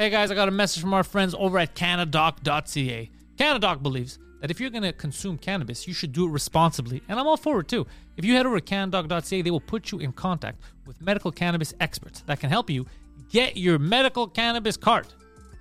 Hey guys, I got a message from our friends over at Cannadoc.ca. Cannadoc believes that if you're going to consume cannabis, you should do it responsibly, and I'm all for it too. If you head over to Cannadoc.ca, they will put you in contact with medical cannabis experts that can help you get your medical cannabis card,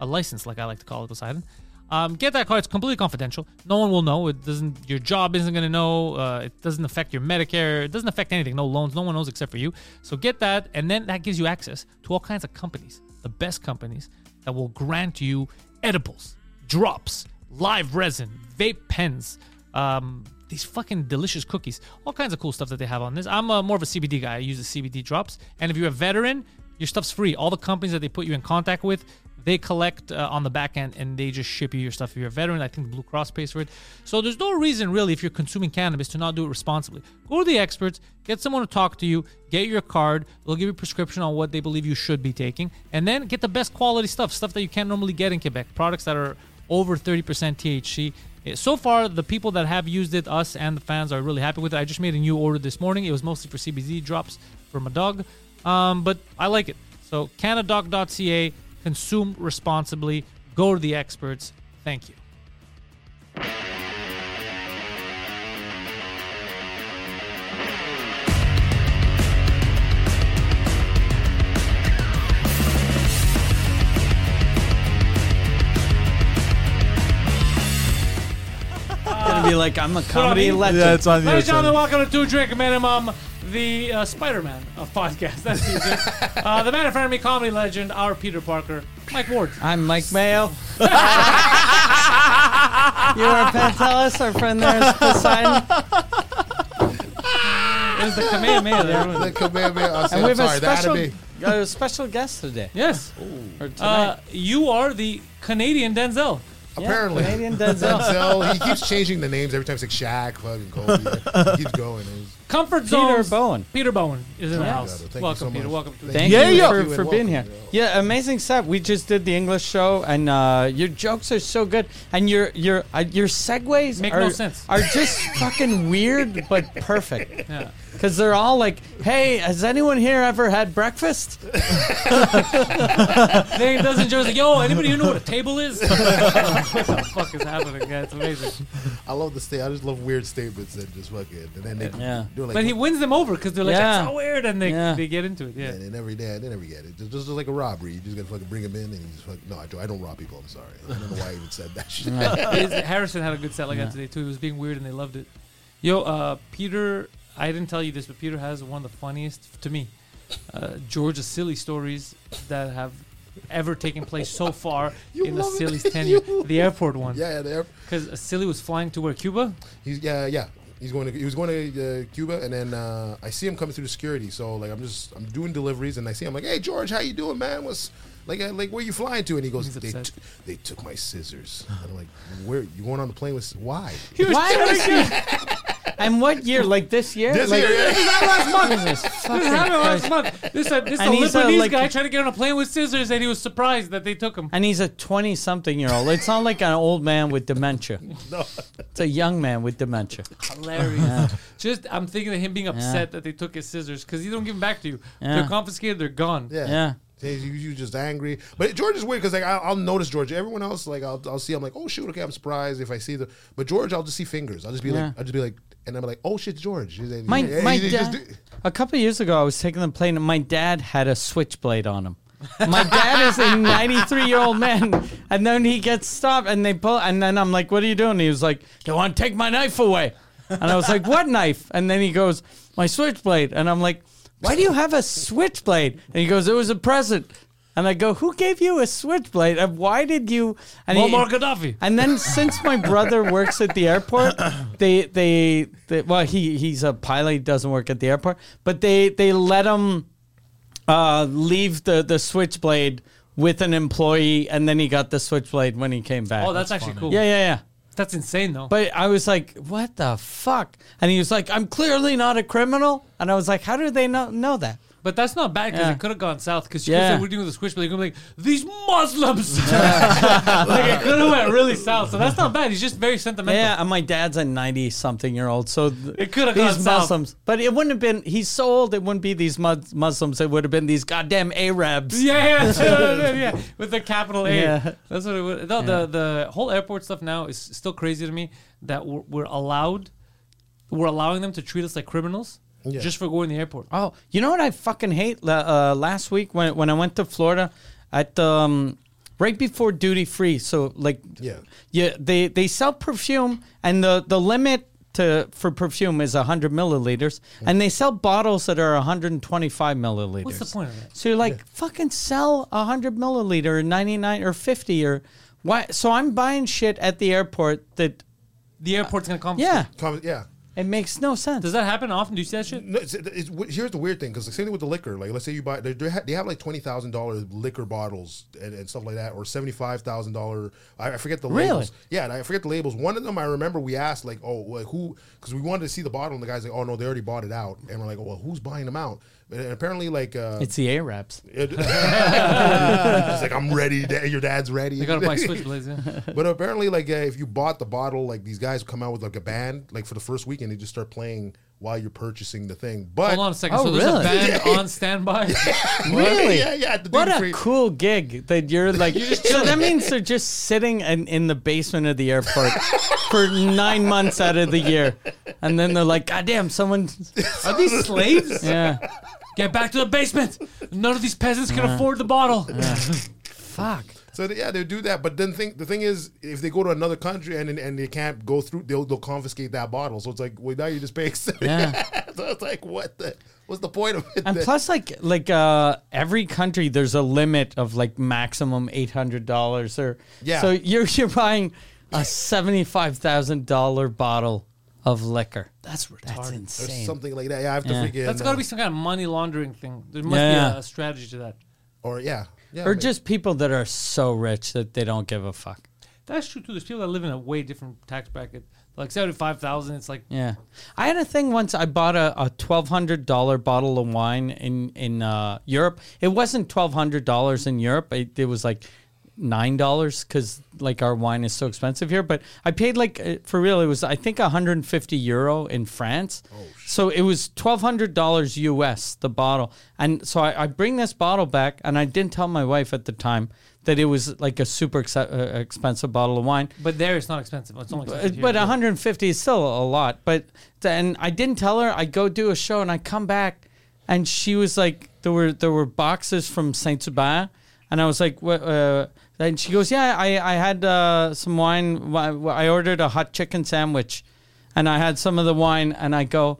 a license, like I like to call it, Poseidon. Um, get that card. It's completely confidential. No one will know. It doesn't. Your job isn't going to know. Uh, it doesn't affect your Medicare. It doesn't affect anything. No loans. No one knows except for you. So get that, and then that gives you access to all kinds of companies, the best companies that will grant you edibles, drops, live resin, vape pens, um, these fucking delicious cookies, all kinds of cool stuff that they have on this. I'm uh, more of a CBD guy. I use the CBD drops, and if you're a veteran, your stuff's free. All the companies that they put you in contact with, they collect uh, on the back end and they just ship you your stuff. If you're a veteran, I think Blue Cross pays for it. So there's no reason really if you're consuming cannabis to not do it responsibly. Go to the experts, get someone to talk to you, get your card. They'll give you a prescription on what they believe you should be taking, and then get the best quality stuff, stuff that you can't normally get in Quebec, products that are over 30% THC. Eh, So far, the people that have used it, us and the fans, are really happy with it. I just made a new order this morning. It was mostly for CBD drops for my dog, um, but I like it. So, cannadoc.ca, consume responsibly, go to the experts. Thank you. Gonna be like I'm a comedy on, legend. Yeah, it's on the Ladies and gentlemen, welcome to Two Drink Minimum, the uh, Spider-Man of podcast. That's easy. uh, the man in front of me, comedy legend, our Peter Parker, Mike Ward. I'm Mike Mayo. you are Pantelis, our friend there is Poseidon. It was the Kamehameha there. wasn't The it? Kamehameha. I'll say, And we I'm have a sorry, special, had to be. got a special guest today. Yes. Or tonight. Uh, you are the Canadian Denzel. Apparently. Canadian Denzel. Denzel, he keeps changing the names every time. It's like Shaq, fucking Kobe. He keeps going. It's- Comfort zone. Peter. Bowen. Peter Bowen is in the house. Thank you welcome, so Peter. much. Welcome to Thank Yeah, you yeah. for, You for being here. Yeah, amazing set. We just did the English show, and uh, your jokes are so good, and your your uh, your segues Make are, no sense. are just fucking weird but perfect. Yeah. Because they're all like, "Hey, has anyone here ever had breakfast?" Then he doesn't just like, yo, anybody who know what a table is? what the fuck is happening? Yeah, it's amazing. I love the state. I just love weird statements and just fucking. And then they Yeah. Do like. But he wins them over because they're like, Yeah. that's so weird, and they, Yeah. they get into it. Yeah. And then every day, they never get it. Just, just like a robbery. You just gotta fucking bring him in, and he just fucking. No, I don't, I don't rob people. I'm sorry. I don't know why I even said that shit. His- Harrison had a good set like that today too. He was being weird and they loved it. Yo, uh, Peter, I didn't tell you this, but Peter has one of the funniest to me, uh, Georgia silly stories that have ever taken place so far You in the love it. silly's tenure. You The airport one, yeah, yeah. They're, because silly was flying to where Cuba. he's yeah, yeah. He's going to. He was going to uh, Cuba, and then uh, I see him coming through the security. So like, I'm just I'm doing deliveries, and I see him like, "Hey George, how you doing, man? What's like uh, like where you flying to?" And he goes, "They, t- they took my scissors." And I'm like, "Where you going on the plane with? Why?" Why was he? And what year? Like this year? This like, year, yeah. last month. Jesus This fucking happened last month. This uh, this And a he's a, Lebanese like- guy trying to get on a plane with scissors, and he was surprised that they took him. And he's a 20 something year old. It's not like an old man with dementia. No. It's a young man with dementia. Hilarious. Just I'm thinking of him being upset that they took his scissors because he don't give them back to you. Yeah. They're confiscated. They're gone. Yeah. Yeah. Yeah, You, you just angry, but George is weird because like I'll, I'll notice George. Everyone else like I'll, I'll see. I'm like, oh shoot, okay, I'm surprised if I see the. But George, I'll just see fingers. I'll just be Yeah. like, I'll just be like, and I'm like, oh shit, George. And My, he- my he just dad, do- a couple of years ago, I was taking the plane and my dad had a switchblade on him. My dad is a 93 year old man. And then he gets stopped and they pull, and then I'm like, what are you doing? he was like, they want to take my knife away. And I was like, what knife? And then he goes, my switchblade. And I'm like, why do you have a switchblade? And he goes, it was a present. And I go, who gave you a switchblade? And why did you? And he- Muammar Gaddafi. and then since my brother works at the airport, they, they they well he he's a pilot, he doesn't work at the airport, but they they let him uh, leave the the switchblade with an employee, and then he got the switchblade when he came back. Oh, that's actually cool. yeah, yeah, yeah. That's insane though. But I was like, "What the fuck?" And he was like, "I'm clearly not a criminal." And I was like, "How do they not know that?" But that's not bad because Yeah. it could have gone south. Because Yeah. they were doing the switchblade, they're gonna be like these Muslims. like it could have went really south. So that's not bad. He's just very sentimental. Yeah, and my dad's a ninety-something-year-old, so th- It coulda these gone south. Muslims. But it wouldn't have been. He's so old, it wouldn't be these Mus- Muslims. It would have been these goddamn Arabs. Yeah, yeah, yeah, yeah, with the capital A. Yeah. That's what it would. No, the the whole airport stuff now is still crazy to me that we're, we're allowed, we're allowing them to treat us like criminals Yeah. just for going to the airport. Oh, you know what I fucking hate? Uh, last week when when I went to Florida, at the um, right before duty free, so like Yeah. yeah, they they sell perfume, and the the limit to for perfume is hundred milliliters, and they sell bottles that are 125 milliliters. What's the point of that? So you're like, fucking sell a hundred milliliter, ninety nine or fifty or why? So I'm buying shit at the airport that The airport's gonna confiscate. yeah, Com- yeah. It makes no sense. Does that happen often? Do you see that shit? No, it's, it's, here's the weird thing because the same thing with the liquor. Like, let's say you buy, they, they have, they have like twenty thousand dollars liquor bottles and, and stuff like that, or seventy five thousand dollar. I I forget the Really? labels. Yeah, and I forget the labels. One of them I remember we asked like, oh, like who? Because we wanted to see the bottle, and the guy's like, oh no, they already bought it out, and we're like, oh, well, who's buying them out? And apparently, like, uh, It's the Arabs. it, it's like I'm ready. Dad, Your dad's ready. You gotta buy switchblades. Yeah. But apparently, like uh, if you bought the bottle, like these guys come out with like a band, like for the first weekend, they just start playing while you're purchasing the thing. But Hold on a second. Oh, so there's really? a band on standby. Really? yeah, yeah. the What a free. cool gig that you're like. so that means they're just sitting in, in the basement of the airport for nine months out of the year, and then they're like, "God damn, someone." Are these slaves? Yeah, Get back to the basement. None of these peasants can afford the bottle. fuck. So yeah, they do that. But then think the thing is, if they go to another country and and they can't go through, they'll they'll confiscate that bottle. So it's like, well, now you just pay. Yeah. so it's like, what the? What's the point of it? And then? plus, like, like uh, every country, there's a limit of like maximum eight hundred dollars, or Yeah. So you're you're buying a seventy five thousand dollar bottle of liquor. That's That's retarded. Or insane. something like that. Yeah, I have to Yeah. freaking. That's uh, got to be some kind of money laundering thing. There must Yeah. be a, a strategy to that. Or yeah, yeah. or maybe. just people that are so rich that they don't give a fuck. That's true too. There's people that live in a way different tax bracket. Like seventy-five thousand. It's like Yeah, I had a thing once. I bought a, a twelve hundred dollar bottle of wine in in uh, Europe. It wasn't twelve hundred dollars in Europe. It, it was like nine dollars because like our wine is so expensive here. But I paid like uh, for real. It was I think one hundred and fifty euro in France. Oh, so it was twelve hundred dollars US the bottle. And so I, I bring this bottle back, and I didn't tell my wife at the time that it was like a super ex- uh, expensive bottle of wine. But there, it's not expensive. It's only expensive But, but 150 is still a lot. But then I didn't tell her. I go do a show and I come back, and she was like, there were there were boxes from Saint Hubert, and I was like, what? Uh, and she goes, yeah, I I had uh, some wine. I ordered a hot chicken sandwich, and I had some of the wine, and I go.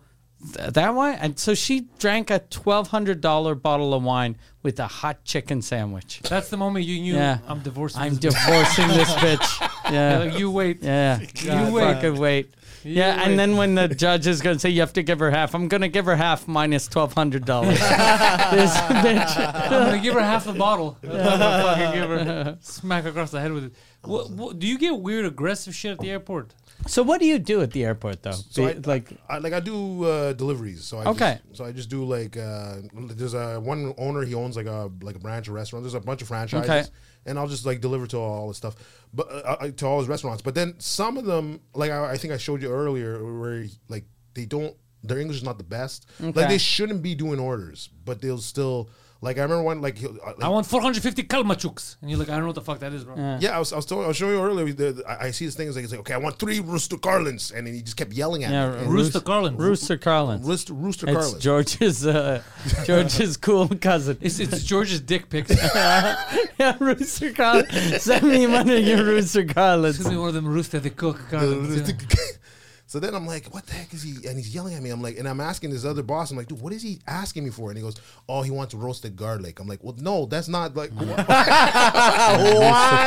That wine, and so she drank a twelve hundred dollar bottle of wine with a hot chicken sandwich. That's the moment you knew. Yeah. I'm divorcing. I'm this bitch. divorcing this bitch. Yeah, you wait. yeah, You you wait. fucking wait. Yeah, wait. and then when the judge is going to say you have to give her half, I'm going to give her half minus twelve hundred dollars. this bitch. I'm gonna give her half the bottle. I'm gonna fucking give her smack across the head with it. What, what, do you get weird aggressive shit at the airport? So what do you do at the airport though? So Be- I, like, I, like I do uh, deliveries. So I Okay. Just, so I just do like uh, there's a one owner he owns like a like a branch of restaurant. There's a bunch of franchises, Okay. And I'll just like deliver to all this stuff, but uh, uh, to all his restaurants. But then some of them, like I, I think I showed you earlier, where like they don't their English is not the best. Okay. Like they shouldn't be doing orders, but they'll still like I remember one like, he'll- uh, like I want 450 kalmachuks. And you're like, I don't know what the fuck that is, bro. Yeah, I was, I was, telling, I was showing you earlier. The, I, I see this thing. It's like, it's like, okay, I want three Rooster Carlins, and then he just kept yelling at yeah, me. And Rooster carlins, Rooster carlins, Rooster, Rooster It's Carlins. George's uh, George's cool cousin. It's, it's George's dick pics. yeah, Rooster carlins. Send me one of your Rooster Carlins. Give me one of them Rooster the cook Carlins. Yeah. so then I'm like, what the heck is he? And he's yelling at me. I'm like, and I'm asking this other boss. I'm like, dude, what is he asking me for? And he goes, oh, he wants roasted garlic. I'm like, well, no, that's not like what? Rooster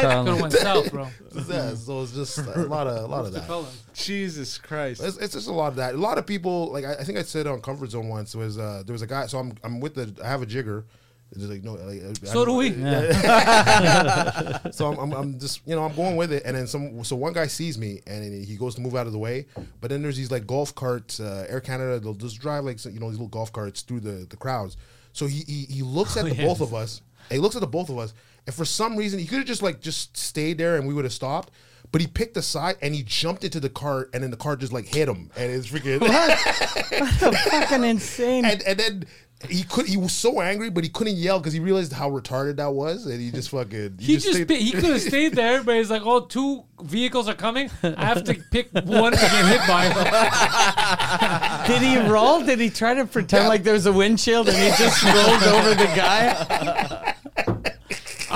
Could Carlin. have went south, bro. Yeah, so it's just a lot of a lot of that. Jesus Christ. It's, it's just a lot of that. A lot of people, like I, I think I said on Comfort Zone once, was uh, there was a guy. So I'm I'm with the I have a jigger, It's just like no. Like, So do we. so I'm, I'm, I'm just you know I'm going with it, and then some. So one guy sees me, and he goes to move out of the way, but then there's these like golf carts. Uh, Air Canada, they'll just drive like you know these little golf carts through the the crowds. So he he, he looks at the yes. both of us. He looks at the both of us, and for some reason he could have just like just stayed there, and we would have stopped. But he picked a side and he jumped into the cart, and then the cart just like hit him, and it's freaking. Fucking insane. and and then he could he was so angry, but he couldn't yell because he realized how retarded that was, and he just fucking He just, stayed- he could have stayed there, but he's like, "Oh, two vehicles are coming. I have to pick one to get hit by." Did he roll? Did he try to pretend Yeah. like there was a windshield and he just rolled over the guy?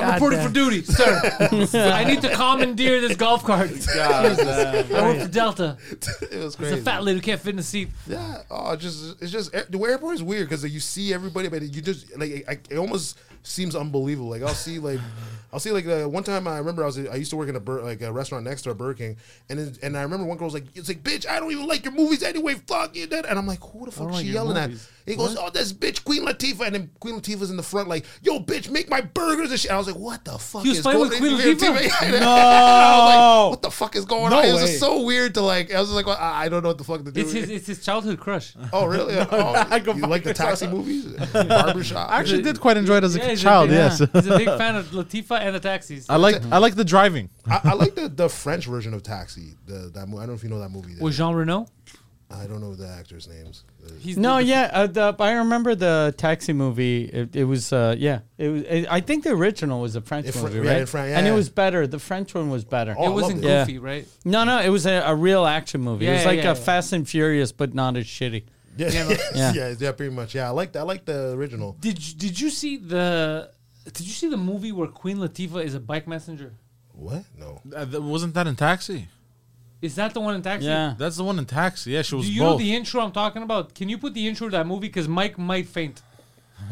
I'm reporting damn. for duty, sir. I need to commandeer this golf cart. I work for Delta. it was It's crazy. a fat lady who can't fit in the seat. Yeah, oh, it's just it's just eh, the airport is weird because like, you see everybody, but you just like I, it almost seems unbelievable. Like I'll see like I'll see like uh, one time I remember I was I used to work in a Bur- like a restaurant next to a Burger King, and then, and I remember one girl was like, "It's like bitch, I don't even like your movies anyway. Fuck you." That and I'm like, "Who the fuck is like she your yelling movies. at?" He goes, "Oh, this bitch Queen Latifah," and then Queen Latifah's in the front like, "Yo, bitch, make my burgers and shit." I was like, "What the fuck He was is fighting going with on?" Queen Latifah? no, I was like, "What the fuck is going No on?" It was just so weird to like. I was like, well, I I don't know what the fuck to do. It's his, it's his childhood crush. Oh really? Oh, go you fuck like the taxi movies? Barbershop. I actually did quite enjoy it as a Yeah, child. a big, yes, he's a big fan of Latifah and the taxis. I like I like the driving. I, I like the, the French version of Taxi. The that mo- I don't know if you know that movie. With Jean Reno. I don't know the actors' names. Uh, He's No, the- the- yeah, uh, the, I remember the taxi movie. It, it was, uh, yeah, it was. It, I think the original was a French In movie, yeah, right? in Fran- and it was better. The French one was better. Oh, It I wasn't loved it. Yeah. goofy, right? No, no, it was a, a real action movie. it Yeah, was yeah, like yeah, a yeah. Fast and Furious, but not as shitty. yeah, Yeah, yeah, Yeah. yeah, pretty much. Yeah, I like I like the original. Did you, did you see the Did you see the movie where Queen Latifah is a bike messenger? What? No. Uh, th- wasn't that in Taxi? Is that the one in Taxi? Yeah. That's the one in Taxi. Yeah, she was Do you know the intro I'm talking about? Can you put the intro to that movie? Because Mike might faint.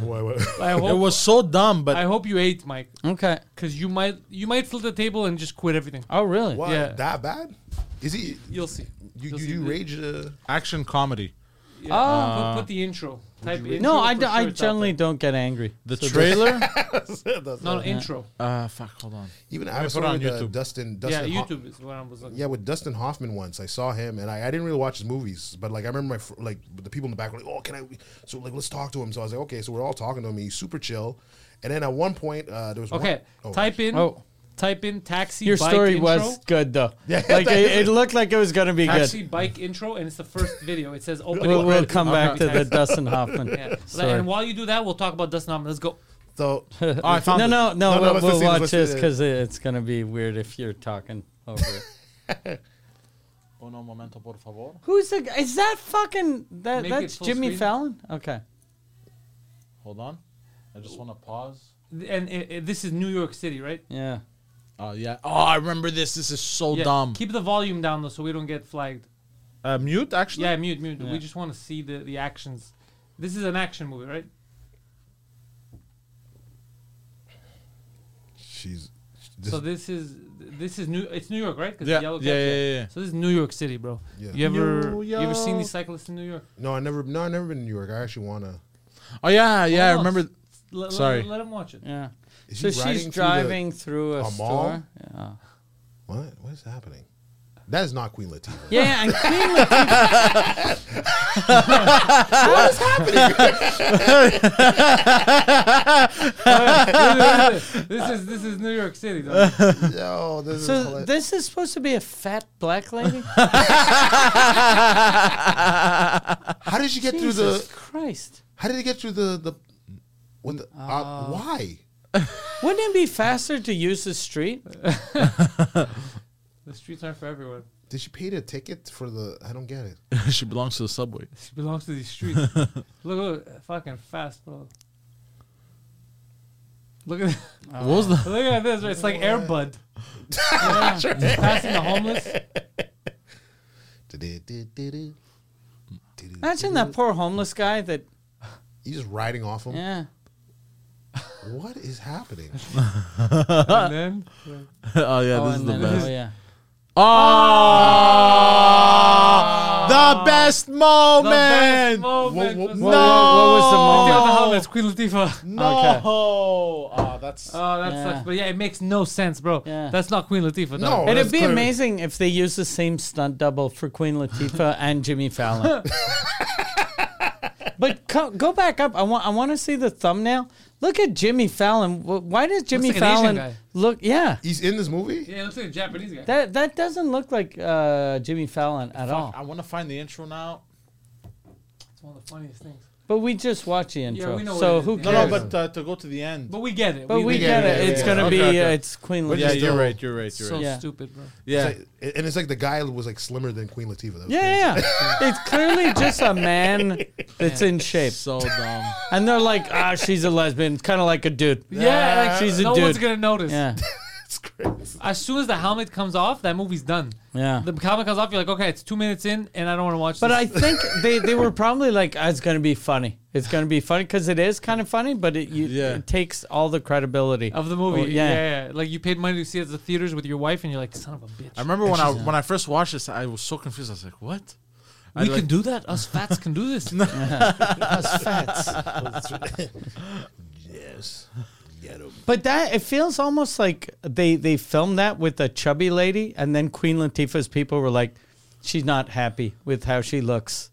What, what? I hope, it was so dumb, but I hope you ate, Mike, Okay. because you might you might flip the table and just quit everything. Oh, really? What? Yeah. That bad? Is he? You'll see. You You'll you, see you the- rage? Uh, action comedy. Yeah. Oh. put, put the intro. Type intro No, I, for d- sure I generally don't get angry. The So trailer. that's No, no, intro. uh, fuck. Hold on. Even I was put it on with uh, YouTube. Dustin. Yeah, Dustin Ho- YouTube is what I was looking. Yeah, with Dustin Hoffman once, I saw him, and I, I didn't really watch his movies, but like I remember my fr- like the people in the back were like, "Oh, can I?" So like, let's talk to him. So I was like, "Okay." So we're all talking to him. He's super chill, and then at one point uh, there was Okay, One, oh, type in. Oh. Type in taxi. Your bike story intro. was good, though. Yeah, like it, it looked like it was going to be Taxi good. bike intro, and it's the first video. It says opening. We'll, we'll come back to the Dustin Hoffman. Yeah. Sorry. And while you do that, we'll talk about Dustin Hoffman. Let's go. So Oh, I found no, no, no, No, no, we'll, let's we'll see, watch this the- because it's going to be weird if you're talking over it. Uno momento, por favor. Who's the? Is that fucking that? Make that's Jimmy screen. Fallon. Okay. Hold on. I just want to pause. And uh, this is New York City, right? Yeah. Oh yeah. Oh, I remember this. This is so Yeah. dumb. Keep the volume down though, so we don't get flagged. uh, mute actually. Yeah, mute, mute. Yeah. We just want to see the the actions. This is an action movie, right? she's. so this is this is New. It's New York, right? 'Cause Yeah, the yellow yeah, caps, yeah, yeah. So this is New York City, bro. Yeah. You ever New you ever seen York. these cyclists in New York? No, I never. No, I never been to New York. I actually wanna. Oh yeah, yeah. I remember. s- Let, Sorry. Let, let him watch it. Yeah. Is So she's through the- driving through a, a mall? store. Yeah. What? What is happening? That is not Queen Latifah. Yeah, and Queen Latifah. this is this is New York City. Though. Yo, this is. So hilarious. this is supposed to be a fat black lady. How did you get Jesus through the? Christ! How did it get through the the? With the uh, why? Wouldn't it be faster to use the street? the streets aren't for everyone. Did she pay the ticket for the? I don't get it. she belongs to the subway. She belongs to these streets. look, look, fucking fast, bro. Look at What was the? look at this. It's like Air Bud. Yeah. He's passing the homeless. Imagine that poor homeless guy that. He's just riding off him. Yeah. What is happening? And then oh yeah, oh, this is the then, oh, best. oh yeah. Oh! Ah! the best The moment. best moment What- what- was- what- what was the Latifah moment? Muhammad, it's Queen Latifah. No. Okay. Oh, that's. Ah, oh, that Yeah. sucks. But yeah, it makes no sense, bro. Yeah. That's not Queen Latifah. No. dog. It'd be clearly- amazing if they use the same stunt double for Queen Latifah and Jimmy Fallon. but co- go back up. I want. I want to see the thumbnail. Look at Jimmy Fallon. Why does Jimmy like an Asian Fallon guy. look? Yeah, He's in this movie. Yeah, it looks like a Japanese guy. that that doesn't look like uh, Jimmy Fallon at all. I want to find the intro now. It's one of the funniest things. But we just watched the intro, we know so what it who is. No, cares? no, but uh, to go to the end. But we get it. But we, get get it, it. It's yeah, gonna yeah. be. Okay, okay. Uh, it's Queen But yeah, Latifah. you're right. You're right. You're so right. Yeah. stupid, bro. Yeah. It's like- and it's like the guy was like slimmer than Queen Latifah. That was Yeah, crazy. yeah. it's clearly just a man that's in shape. so dumb. And they're like, ah, she's a lesbian. It's kind of like a dude. Yeah, like she's a dude. no dude. one's gonna notice. Yeah, It's crazy. As soon as the helmet comes off, that movie's done. yeah. The helmet comes off, you're like, okay, it's two minutes in, and I don't want to watch. But this. I think they, they were probably like, ah, it's going to be funny. It's going to be funny because it is kind of funny, but it, you, Yeah. it takes all the credibility of the movie, Oh, yeah. yeah. yeah, Like you paid money to see it at the theaters with your wife, and you're like, son of a bitch. I remember when I when I first watched this, I was so confused. I was like, "What?" we I can like- do that. Us fats can do this. Us fats. yes. Get him. But that it feels almost like they they filmed that with a chubby lady, and then Queen Latifah's people were like, she's not happy with how she looks.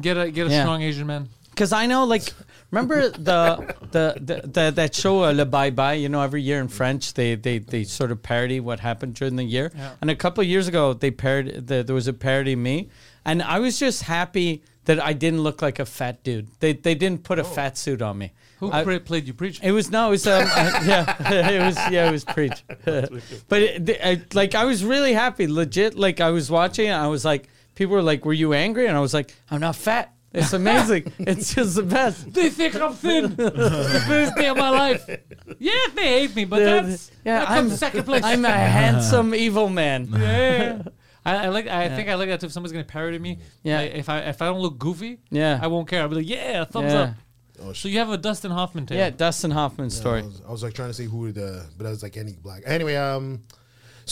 Get a get a Yeah. strong Asian man. Because I know, like, remember the the, the, the that show uh, Le Bye Bye? You know, every year in French, they they, they sort of parody what happened during the year. Yeah. And a couple of years ago, they parody the, there was a parody of me, and I was just happy that I didn't look like a fat dude. They they didn't put a fat suit on me. Who I- pra- played you preach? It was no, it was um, uh, yeah, it was yeah, it was preach. but it, I, like I was really happy, legit. Like I was watching, it, I was like, people were like, "Were you angry?" And I was like, "I'm not fat. It's amazing. it's just the best." They think I'm thin. it's the best day of my life. Yeah, they hate me, but that's yeah, that I'm second place. I'm a handsome evil man. yeah. I, I like. I think I like that too. If somebody's gonna parody me, Yeah. I- if I if I don't look goofy, Yeah. I won't care. I'll be like, yeah, thumbs Yeah. up. So you have a Dustin Hoffman tape. Yeah, Dustin Hoffman I story. was, I was like trying to say who would, uh, but I was like any black. Anyway, um,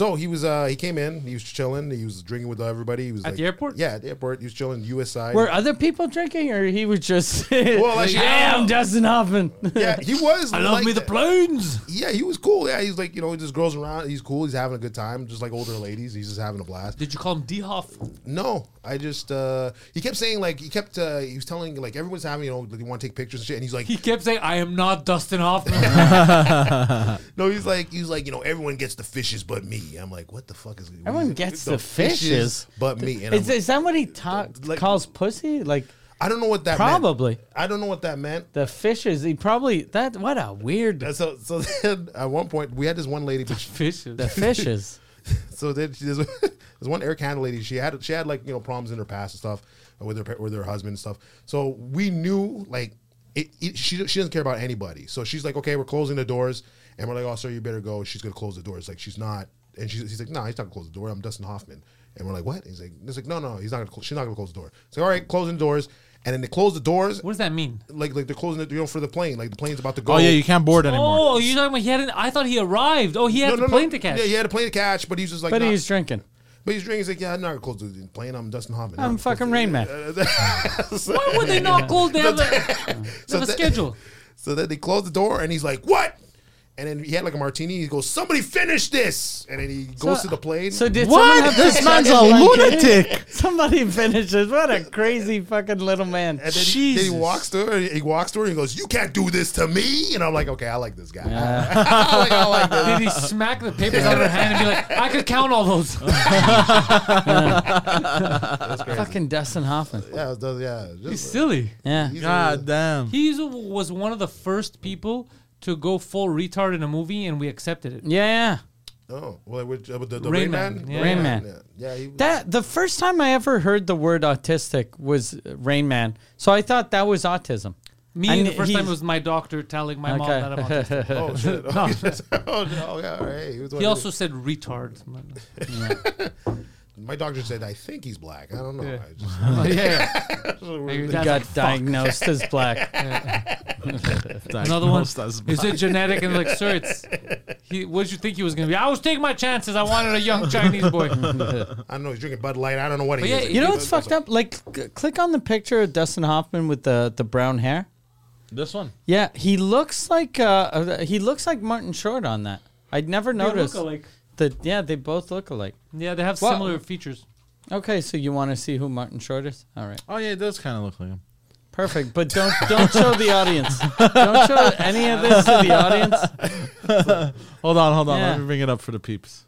so he was, uh, he came in, he was chilling, he was drinking with everybody. He was At like, the airport? Yeah, at the airport. He was chilling U.S. side. Were other people drinking, or he was just? Well, like, yeah, I'm Dustin Hoffman. yeah, he was. I love like me the planes. Yeah, he was cool. Yeah, he's like, you know, he just goes around. He's cool. He's having a good time, just like older ladies. He's just having a blast. Did you call him D Hoff? No, I just uh he kept saying like he kept uh he was telling like everyone's having you know they want to take pictures and shit and he's like He kept saying, "I am not Dustin Hoffman." no he's like he's like you know everyone gets the fishes but me I'm like what the fuck is Everyone gets the fishes. but me and I'm Is, is that what he ta- Like- calls pussy? Like I don't know what that probably meant. I don't know what that meant. the fishes. He probably that. What a weird. And so so then at one point we had this one lady but she- Fishes. The fishes. so then she, there's, there's one Air Canada lady. She had she had like you know problems in her past and stuff uh, with her with her husband and stuff. So we knew like it, it, she she doesn't care about anybody. So she's like, okay, we're closing the doors, and we're like, oh, sir, you better go. She's gonna close the doors. Like she's not, and she's he's like, no, he's not gonna close the door. I'm Dustin Hoffman, and we're like, what? He's like, he's like, no, no, he's not gonna. Cl- she's not gonna close the door. So all right, closing the doors, and then they close the doors. What does that mean? Like, like they're closing it, you know, for the plane. Like the plane's about to go. Oh yeah, you can't board anymore. Oh, you talking about he had? An, I thought he arrived. Oh, he had the plane to catch. Yeah, he had a plane to catch, but he's just like, But nah. he's drinking. But he's drinking. He's like, yeah, I'm not gonna close the plane. I'm Dustin Hoffman. I'm No, fucking Rain Man. the- Why would they not close? They have a, they have a schedule. So then they close the door, and he's like, "What?" And then he had like a martini. He goes, "Somebody finish this!" And then he goes to the plane. So did What? someone have This man's a his blanket? lunatic. Somebody finishes. What a crazy fucking little man. and then he, then he Jesus. walks to her. He walks to her. and He goes, "You can't do this to me." And I'm like, "Okay, I like this guy. I like, I like this." Did he smack the papers out of her hand and be like, "I could count all those"? That's crazy. Fucking Dustin Hoffman. yeah, it does, yeah. Just, He's silly. Yeah. he's a- God damn. He was one of the first people to go full retard in a movie, and we accepted it. Yeah, yeah. oh, well, with, uh, the, the Rain Rain, Man. Man. Yeah. Rain Man. Yeah, yeah he was, That the first time I ever heard the word autistic was Rain Man. So I thought that was autism. Me, And the first time he's- was my doctor telling my mom Okay. that I'm autistic. Oh shit! Oh, oh, no, yeah, all right. He, was one He of also said retard. The- my doctor said I think he's black. I don't know. Yeah. I just, Oh, yeah. Hey, your He dad's got like, diagnosed as black. Another one. Diagnosed as Is it genetic? And like, sir, it's. He, what did you think he was gonna be? I was taking my chances. I wanted a young Chinese boy. I don't know. He's drinking Bud Light. I don't know what he But yeah, is. You know what's fucked up? Like, c- click on the picture of Dustin Hoffman with the the brown hair. This one. Yeah, he looks like uh, uh, he looks like Martin Short on that. I'd never noticed that. Yeah, they both look alike. Yeah, they have Well- similar features. Okay, so you want to see who Martin Short is? All right, Oh yeah, it does kind of look like him. perfect. But don't don't show the audience. Don't show any of this to the audience. Hold on, hold on. Yeah. Let me bring it up for the peeps.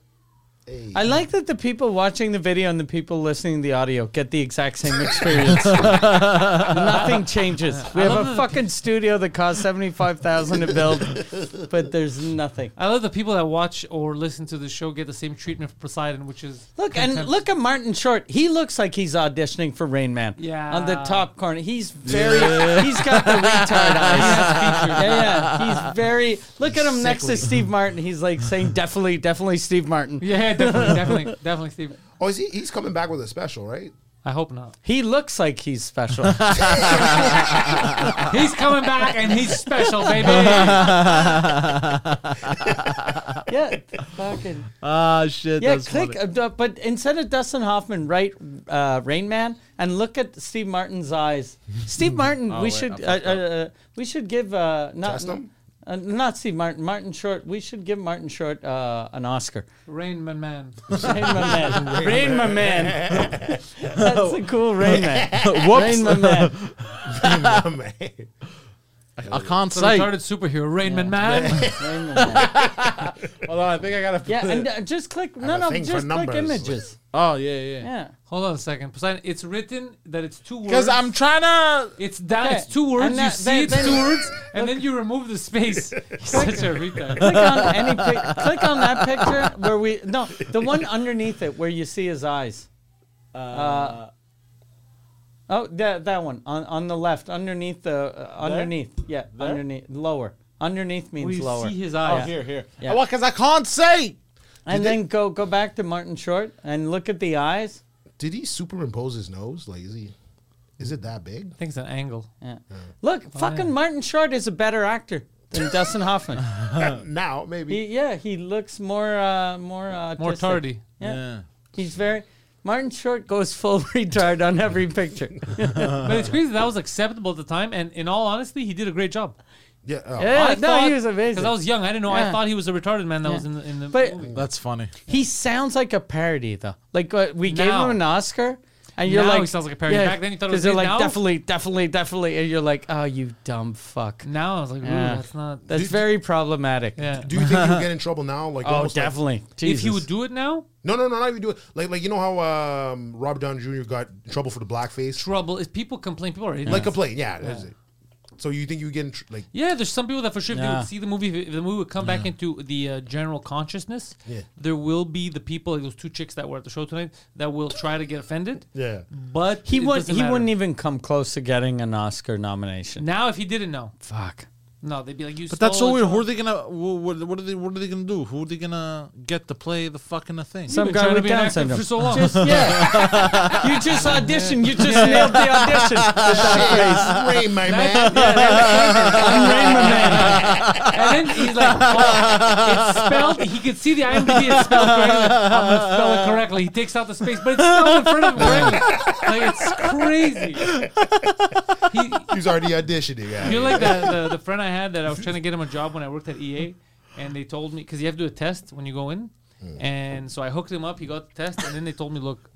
Hey. I like that the people watching the video and the people listening to the audio get the exact same experience. Nothing changes. We have a fucking studio that costs seventy five thousand to build, but there's nothing. I love the people that watch or listen to the show get the same treatment for Poseidon, which is Look and contempt. look at Martin Short. He looks like he's auditioning for Rain Man. Yeah. On the top corner, he's very. He's got the retard eyes. yeah, yeah. He's very. Look at him next to Steve Martin. He's like saying definitely, definitely Steve Martin. Yeah, definitely, definitely, definitely, Steve. Oh, is he? He's coming back with a special, right? I hope not. He looks like he's special. He's coming back and he's special, baby. yeah, fucking. Ah shit. Yeah, that's click. funny. Uh, but instead of Dustin Hoffman, write uh, Rain Man and look at Steve Martin's eyes. Steve Martin, we wait, should I uh, uh, uh, we should give uh, not Test him? Uh, not Steve Martin, Martin Short. We should give Martin Short uh, an Oscar. Rain Man Man. Rain my man, Rain my man. That's a cool Rain Man. Rain my man. Man. I can't So say. retarded superhero, Rain Man Man. Rain. Hold on, I think I gotta. Yeah, and uh, just click. No, a no, thing for just click numbers. images. Oh yeah, yeah. Yeah. Hold on a second, Poseidon. It's written that it's two words. Because I'm trying to. It's down. Okay. It's two words. And you that- see, then- it's then- two words, and then you remove the space. He's such a retard. click on any pic- click on that picture where we no the one underneath it where you see his eyes. Uh, oh, that that one on on the left underneath the uh, underneath yeah underneath lower underneath means Well, you lower see his Oh, eyes. here, here. Yeah. Well, because I can't say. and then go go back to Martin Short and look at the eyes. Did he superimpose his nose? Like, is he? Is it that big? I think it's an angle. Yeah. Look, fucking Martin Short is a better actor than Dustin Hoffman. now, maybe. He, yeah, he looks more uh, more uh, More tardy. Yeah. Yeah. he's very. Martin Short goes full retard on every picture. But it's crazy that was acceptable at the time, and in all honesty, he did a great job. yeah. oh. Yeah, I no, he was amazing. Because I was young, I didn't know. I thought he was a retarded man that Yeah. was in the, in the But- movie. That's funny. He sounds like a parody though. Like uh, we gave him an Oscar, and you're Now like, he sounds like a parody. Back then you thought it was 'cause they're like Now- definitely, definitely, definitely, and you're like, oh, you dumb fuck. Now I was like, ooh, Yeah. that's not. That's Do- very problematic. yeah. Do you think he'll get in trouble now? Like, Oh, almost like- definitely. If he Jesus. would do it now, no, no, no, not even do it. Like, like you know how um, Robert Downey Jr. got in trouble for the blackface? trouble is people complain. People are idiots. Like complain, yeah. that's it. So you think you would get in tr- like? Yeah, there's some people that for sure if they Yeah. would see the movie, if the movie would come back into the uh, general consciousness, Yeah. there will be the people, like those two chicks that were at the show tonight, that will try to get offended. Yeah. But He it would. doesn't He matter. wouldn't even come close to getting an Oscar nomination. Now, if he didn't know, Fuck. No, they'd be like, "You." But that's so stole weird. Who are they gonna? wh- What, what are they? What are they gonna do? Who are they gonna get to play the fucking thing? Some been guy trying to with be an Down actor syndrome. for so long. Just yeah. you just auditioned. You just nailed the audition. With that face. Rain, my man. I'm Rain My Man. and then he's like, oh, it's spelled. He could see the IMDb. It's spelled correctly. I'm gonna spell it correctly. He takes out the space, but it's spelled in front of him correctly. Like it's crazy. He, He's already auditioning. Yeah. You're like the, the the friend I had that I was trying to get him a job when I worked at EA, and they told me because you have to do a test when you go in, and so I hooked him up. He got the test, and then they told me, look,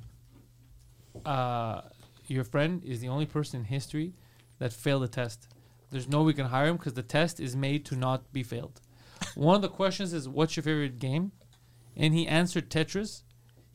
uh, your friend is the only person in history that failed the test. There's no way we can hire him because the test is made to not be failed. One of the questions is, "What's your favorite game?" And he answered Tetris.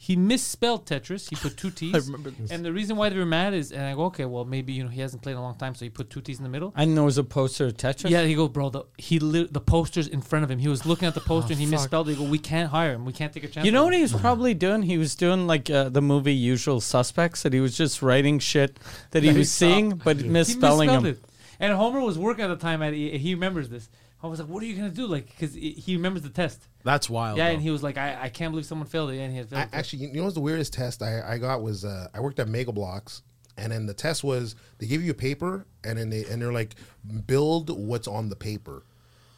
He misspelled Tetris. He put two T's. I remember this. And the reason why they were mad is, and I go, okay, well maybe you know he hasn't played in a long time, so he put two T's in the middle. I know it was a poster of Tetris. Yeah, he goes, bro. The he li- the poster's in front of him. He was looking at the poster and he fuck. misspelled it. He go, we can't hire him. We can't take a chance. You know on what him." he was probably doing? He was doing like uh, the movie Usual Suspects, that he was just writing shit that he That he was seeing, but He misspelling misspelled them. it. And Homer was working at the time at EA. He remembers this. I was like, "What are you gonna do?" Like, because he remembers the test. That's wild. Yeah, though. and he was like, "I, I can't believe someone failed it." And he had failed. I, it. actually, you know what's the weirdest test I, I got was uh, I worked at Mega Bloks, and then the test was they give you a paper, and then they and they're like build what's on the paper,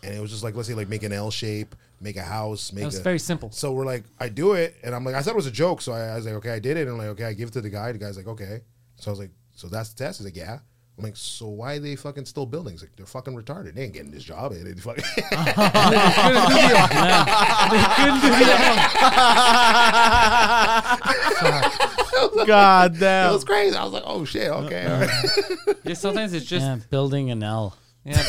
and it was just like let's say like make an L shape, make a house, make was a, very simple. So we're like, I do it, and I'm like, I thought it was a joke, so I, I was like, okay, I did it, and I'm like, okay, I give it to the guy. The guy's like, okay. So I was like, so that's the test. He's like, yeah. I'm like, so why are they fucking still building? He's like, they're fucking retarded. They ain't getting this job. Eh? They fucking God damn. it was crazy. I was like, oh shit, okay, all right. yeah, sometimes it's just Yeah, building an L. Yeah,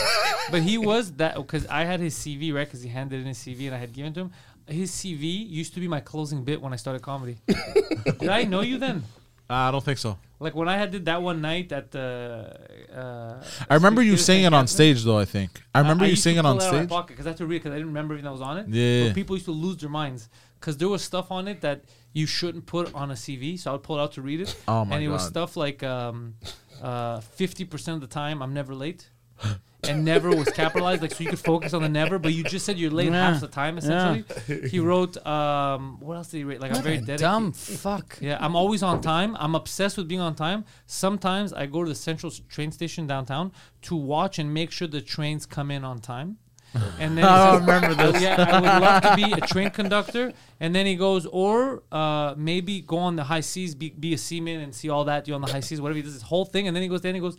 but he was that because I had his CV right because he handed in his CV and I had given to him. His CV used to be my closing bit when I started comedy. Did I know you then? I don't think so. Like when I had did that one night at the. Uh, I remember you singing St. on stage though. I think I remember you to singing pull on it my stage. because I had to read because I didn't remember everything that was on it. Yeah. But people used to lose their minds because there was stuff on it that you shouldn't put on a CV. So I would pull it out to read it. Oh my And it was stuff like um, uh, 50% of the time I'm never late. And never was capitalized, like so you could focus on the never, but you just said you're late Yeah. half the time. Essentially, he wrote. Um, what else did he write? Like I'm very dedicated. Dumb fuck. Yeah, I'm always on time. I'm obsessed with being on time. Sometimes I go to the central s- train station downtown to watch and make sure the trains come in on time. And then he I says, remember this. Yeah, I would love to be a train conductor. And then he goes, or uh, maybe go on the high seas, be, be a seaman, and see all that. Do on the high seas, whatever. He does this whole thing, and then he goes. Then he goes.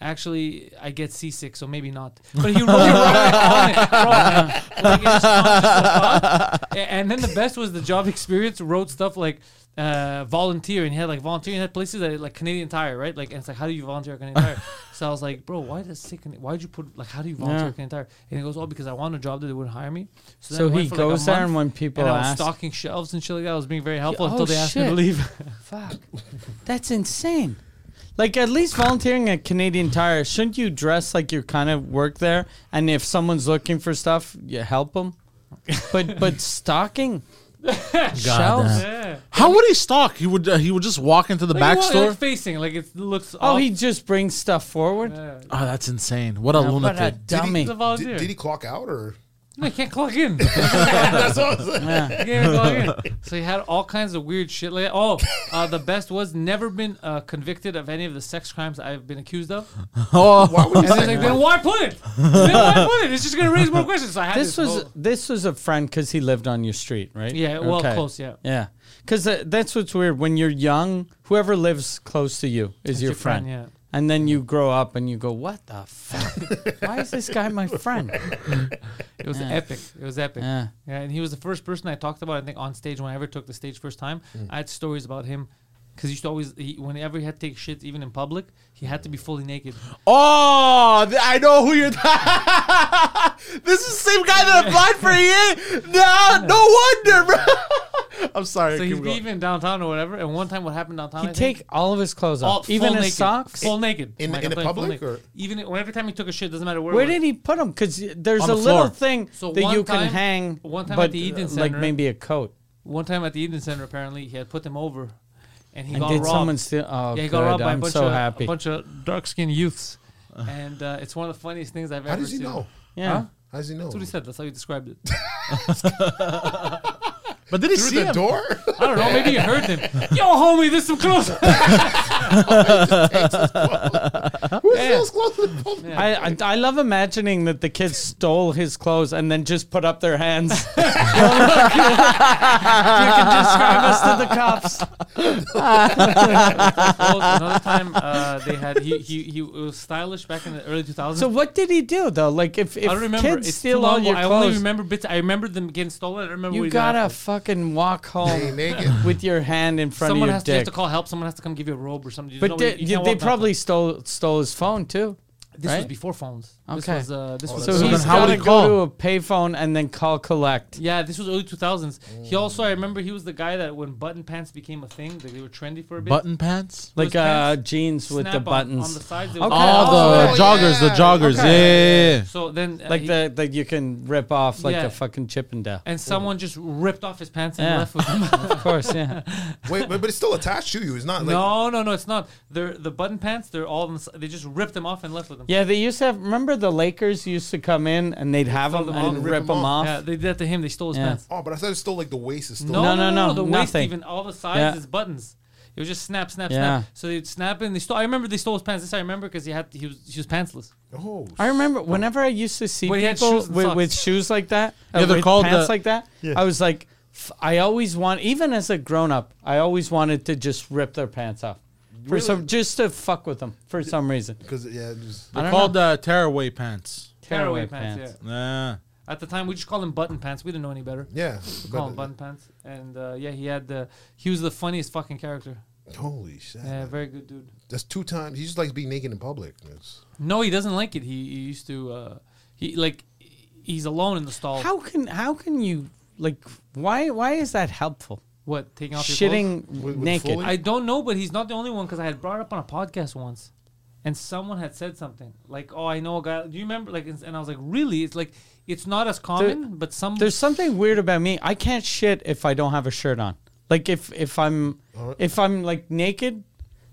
Actually, I get seasick, so maybe not. But he wrote it on it, bro. Like, not just And then the best was the job experience. Wrote stuff like uh, volunteer, and he had like volunteer. He had places that like Canadian Tire, right? Like, and it's like, how do you volunteer at Canadian Tire? so I was like, bro, why does say Why'd you put like, how do you volunteer Yeah. at Canadian Tire? And he goes, oh, because I want a job that they wouldn't hire me. then So he for, like, goes there, month, and when people and I was ask, stocking shelves and shit like that. I was being very helpful Oh, until they asked me to leave. fuck, that's insane. Like at least volunteering at Canadian Tire, shouldn't you dress like you kind of work there? And if someone's looking for stuff, you help them. But but stocking shelves. yeah. How would he stalk? He would uh, he would just walk into the Like, back you want- store. like facing, like it looks. Oh, off. he just brings stuff forward. Yeah. oh, that's insane. What a What a lunatic. dummy. He's a volunteer. Did, did he clock out or? No, he can't clock in. That's what I was like. Yeah. He can't even clock in. So he had all kinds of weird shit like that. Oh, uh, the best was never been uh, convicted of any of the sex crimes I've been accused of. Oh, Why would And then, say like, then why put it? Then why put it? It's just gonna raise more questions. So I had This this, was whole- this was a friend because he lived on your street, right? Yeah, well, close, yeah. Yeah, because uh, that's what's weird. When you're young, whoever lives close to you is your, your friend, friend. yeah. And then you grow up and you go, "What the fuck? Why is this guy my friend?" It was epic. It was epic. Yeah. Yeah, and he was the first person I talked about. I think on stage when I ever took the stage first time, mm. I had stories about him because he used to always, he, whenever he had to take shit, even in public, he had to be fully naked. oh, th- I know who you're. this is the same guy that applied for EA. No, no wonder, bro. I'm sorry. So keep he'd be going. even downtown or whatever. And one time, what happened downtown? I He'd think, take all of his clothes all off, even full his naked, socks. full naked, In- Like, in I'm the telling you, full public, naked. or- even every time he took a shit, doesn't matter where. Where it was. did he put them? Because there's On a the little thing So that one you can time- hang, one time but at the Eden uh, Center- like maybe a coat. One time at the Eaton Centre, apparently he had put them over, and he And got did robbed. someone steal? Oh, yeah, he good. got robbed by a I'm bunch so of happy. a bunch of dark skinned youths, and uh, it's one of the funniest things I've ever. Seen. How does he seen. know? yeah. Huh? How does he know? That's what he said. That's how he described it. But did he see the him? door? I don't know. Maybe you heard him. Yo, homie, there's some clothes. Who's Yeah. those close to the public? I, I I love imagining that the kids stole his clothes and then just put up their hands. you can describe us to the cops. Another time, uh, they had he, he he was stylish back in the early 2000s. So what did he do though? Like if if I don't remember. Kids it's still too all your ago. I only remember bits. I remember them getting stolen. I remember. what you he did gotta after. fucking walk home naked. with your hand in front Someone of your has to, you have dick. to call help. Someone has to come give you a robe or something. There's but no they, way- you can't they walk that probably far. stole stole his phone too. This was before phones. This Okay. was uh, this was So So he's then how would got he to call? go to a payphone and then call collect. Yeah, this was early 2000s. Mm. He also, I remember, he was the guy that when button pants became a thing, like they were trendy for a bit. Button pants? Like uh, pants jeans with the snap on- buttons. on, the sides. Okay. Oh, Oh, the joggers, the joggers. Okay. Yeah, yeah, yeah. So then, uh, like he- the that you can rip off like Yeah. a fucking Chippendale. and death. And someone just ripped off his pants and Yeah. left with them. of course, yeah. Wait, but, but it's still attached to you. It's not like no, no, no, it's not. They're the button pants. They're all. On the, s- they just ripped them off and left with them. Yeah, they used to have. Remember the Lakers used to come in and they'd have them them and off. rip, Rip 'em them off. off. Yeah, they did that to him. They stole his Yeah. pants. Oh, but I thought it's still like the waist is still. No, No, no, no, no, no, The waist, nothing. even all the sides, Yeah. is buttons. It was just snap, snap, Yeah. snap. So they'd snap it. and they stole. I remember they stole his pants. This I remember because he had he was he was pantsless. Oh, I remember whenever I used to see But he had people shoes and with, socks. with shoes like that, uh, Yeah, they're with called pants the- like that. Yeah. I was like, f- I always want, even as a grown up, I always wanted to just rip their pants off for some, just to fuck with them for some reason. because yeah, just, I They're don't called know. uh, tearaway pants. Tearaway Tearaway pants. pants. Yeah. Yeah. At the time, we just called them button pants. We didn't know any better. yeah. We call them button pants. And uh, yeah, he had the he was the funniest fucking character. Holy shit! Yeah, very good dude. That's two times. He just likes being naked in public. It's, No, he doesn't like it. He, he used to. Uh, he like he's alone in the stall. How can how can you like why why is that helpful? What taking off your clothes? Shitting With- with naked. fully? I don't know, but he's not the only one because I had brought it up on a podcast once, and someone had said something like, "Oh, I know a guy." Do you remember? Like, and I was like, "Really?" It's like it's not as common, but some. There's something weird about me. I can't shit if I don't have a shirt on. Like if if I'm if I'm like naked,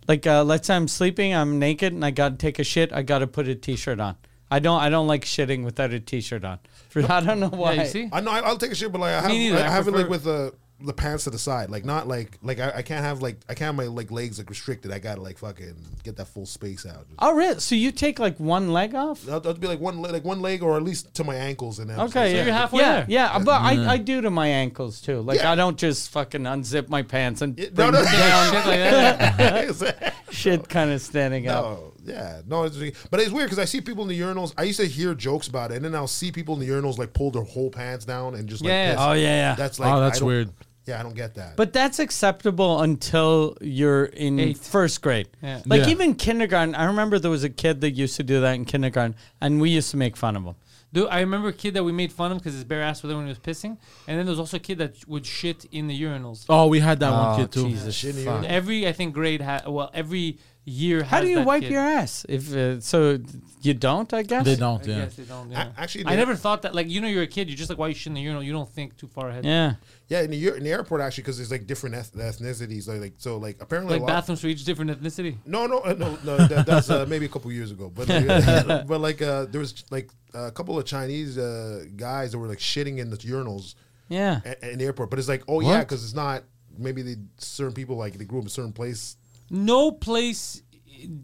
like uh, let's say I'm sleeping, I'm naked, and I got to take a shit. I got to put a t-shirt on. I don't I don't like shitting without a t-shirt on. I don't know why. yeah, you see. I know I- I'll take a shit, but like I have, neither, I, I have it like prefer- with the the pants to the side, like not like like I, I can't have like I can't have my like legs like restricted. I gotta like fucking get that full space out. Oh, really? So you take like one leg off? That'll, that'll be like one le- like one leg or at least to my ankles and then Okay, yeah. you're halfway yeah, there. yeah, but I, I do to my ankles too. Like Yeah. I don't just fucking unzip my pants and Yeah, bring no, no, them down. Shit like that. shit kind of standing up. No, yeah, no, it's, but it's weird because I see people in the urinals. I used to hear jokes about it, and then I'll see people in the urinals like pull their whole pants down and just like Yeah, yeah. piss. Oh, yeah, yeah. That's like Oh, that's I don't- weird. Yeah, I don't get that. But that's acceptable until you're in Eight. first grade. Yeah. Like Yeah. even kindergarten. I remember there was a kid that used to do that in kindergarten, and we used to make fun of him. Dude, I remember a kid that we made fun of because his bare ass was there when he was pissing, and then there was also a kid that would shit in the urinals. Oh, we had that Oh, one kid too. Jesus Shit in the fuck. Every I think grade had well every year. How has do you that wipe kid. your ass? If uh, so, you don't. I guess They don't. Yeah. guess they don't. Yeah. A- actually, I never thought that. Like you know, you're a kid. You're just like, why you shit in the urinal? You don't think too far ahead. Yeah. yeah, in the ur- in the airport actually because there's like different eth- ethnicities. Like, like so, like apparently Like a lot- bathrooms for each different ethnicity. No, no, uh, no, no. That, that's uh, maybe a couple years ago, but like, but like uh, there was like a couple of Chinese uh, guys that were like shitting in the urinals Yeah. a- in the airport. But it's like, oh yeah, What? because it's not. Maybe they certain people like they grew up in a certain place. No place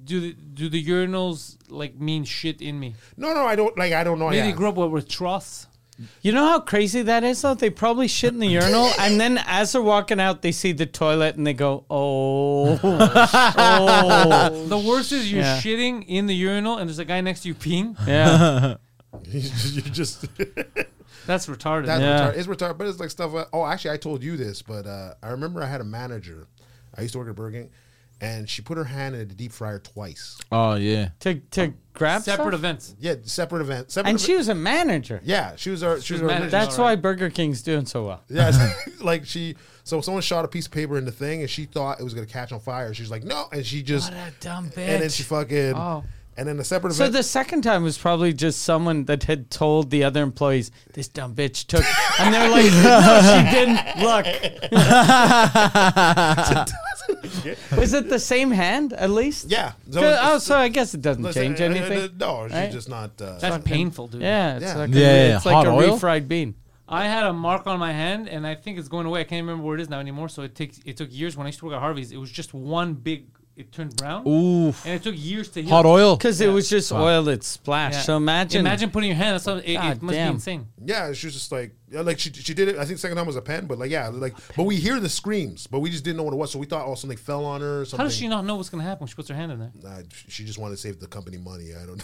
do the, do the urinals like mean shit in me. No, no, I don't like. I don't know. Maybe yeah. they grew up with, with troughs. You know how crazy that is, though. They probably shit in the urinal, and then as they're walking out, they see the toilet, and they go, "Oh, oh, The worst is you're Yeah. shitting in the urinal and there's a guy next to you peeing. yeah." you just That's retarded. that's Yeah. retarded. It's retarded, but it's like stuff. uh, oh, actually, I told you this, but uh, I remember I had a manager. I used to work at Burger King, and she put her hand in the deep fryer twice. Oh yeah. to to um, grab Separate stuff? events. Yeah, separate events. Separate and event- she was a manager. Yeah, she was our. She was was our. manager. That's All right. why Burger King's doing so well. Yeah, like she. So someone shot a piece of paper in the thing, and she thought it was gonna catch on fire. She's like, no, and she just. What a dumb bitch. And then she fucking. Oh. And then the separate event. So the second time was probably just someone that had told the other employees, "This dumb bitch took," and they're like, "No, she didn't." Look, is it the same hand at least? yeah. So, So- oh, so I guess it doesn't listen, uh, change uh, uh, anything. No, she's right? just not. Uh, That's painful, dude. Yeah, it's Yeah. like Yeah, a, yeah, it's like hot a oil? refried bean. I had a mark on my hand, and I think it's going away. I can't remember where it is now anymore. So it takes it took years. When I used to work at Harvey's, it was just one big. It turned brown, Oof. and it took years to heal. Hot oil. Because it was just oil that splashed. Yeah. So imagine, imagine putting your hand. on something. It, God it must damn. be insane. yeah, she was just like, yeah, like she she did it. I think second time was a pen, but like yeah, like but we hear the screams, but we just didn't know what it was, so we thought oh something fell on her. Or something. How does she not know what's gonna happen when she puts her hand in there? Nah, she just wanted to save the company money. I don't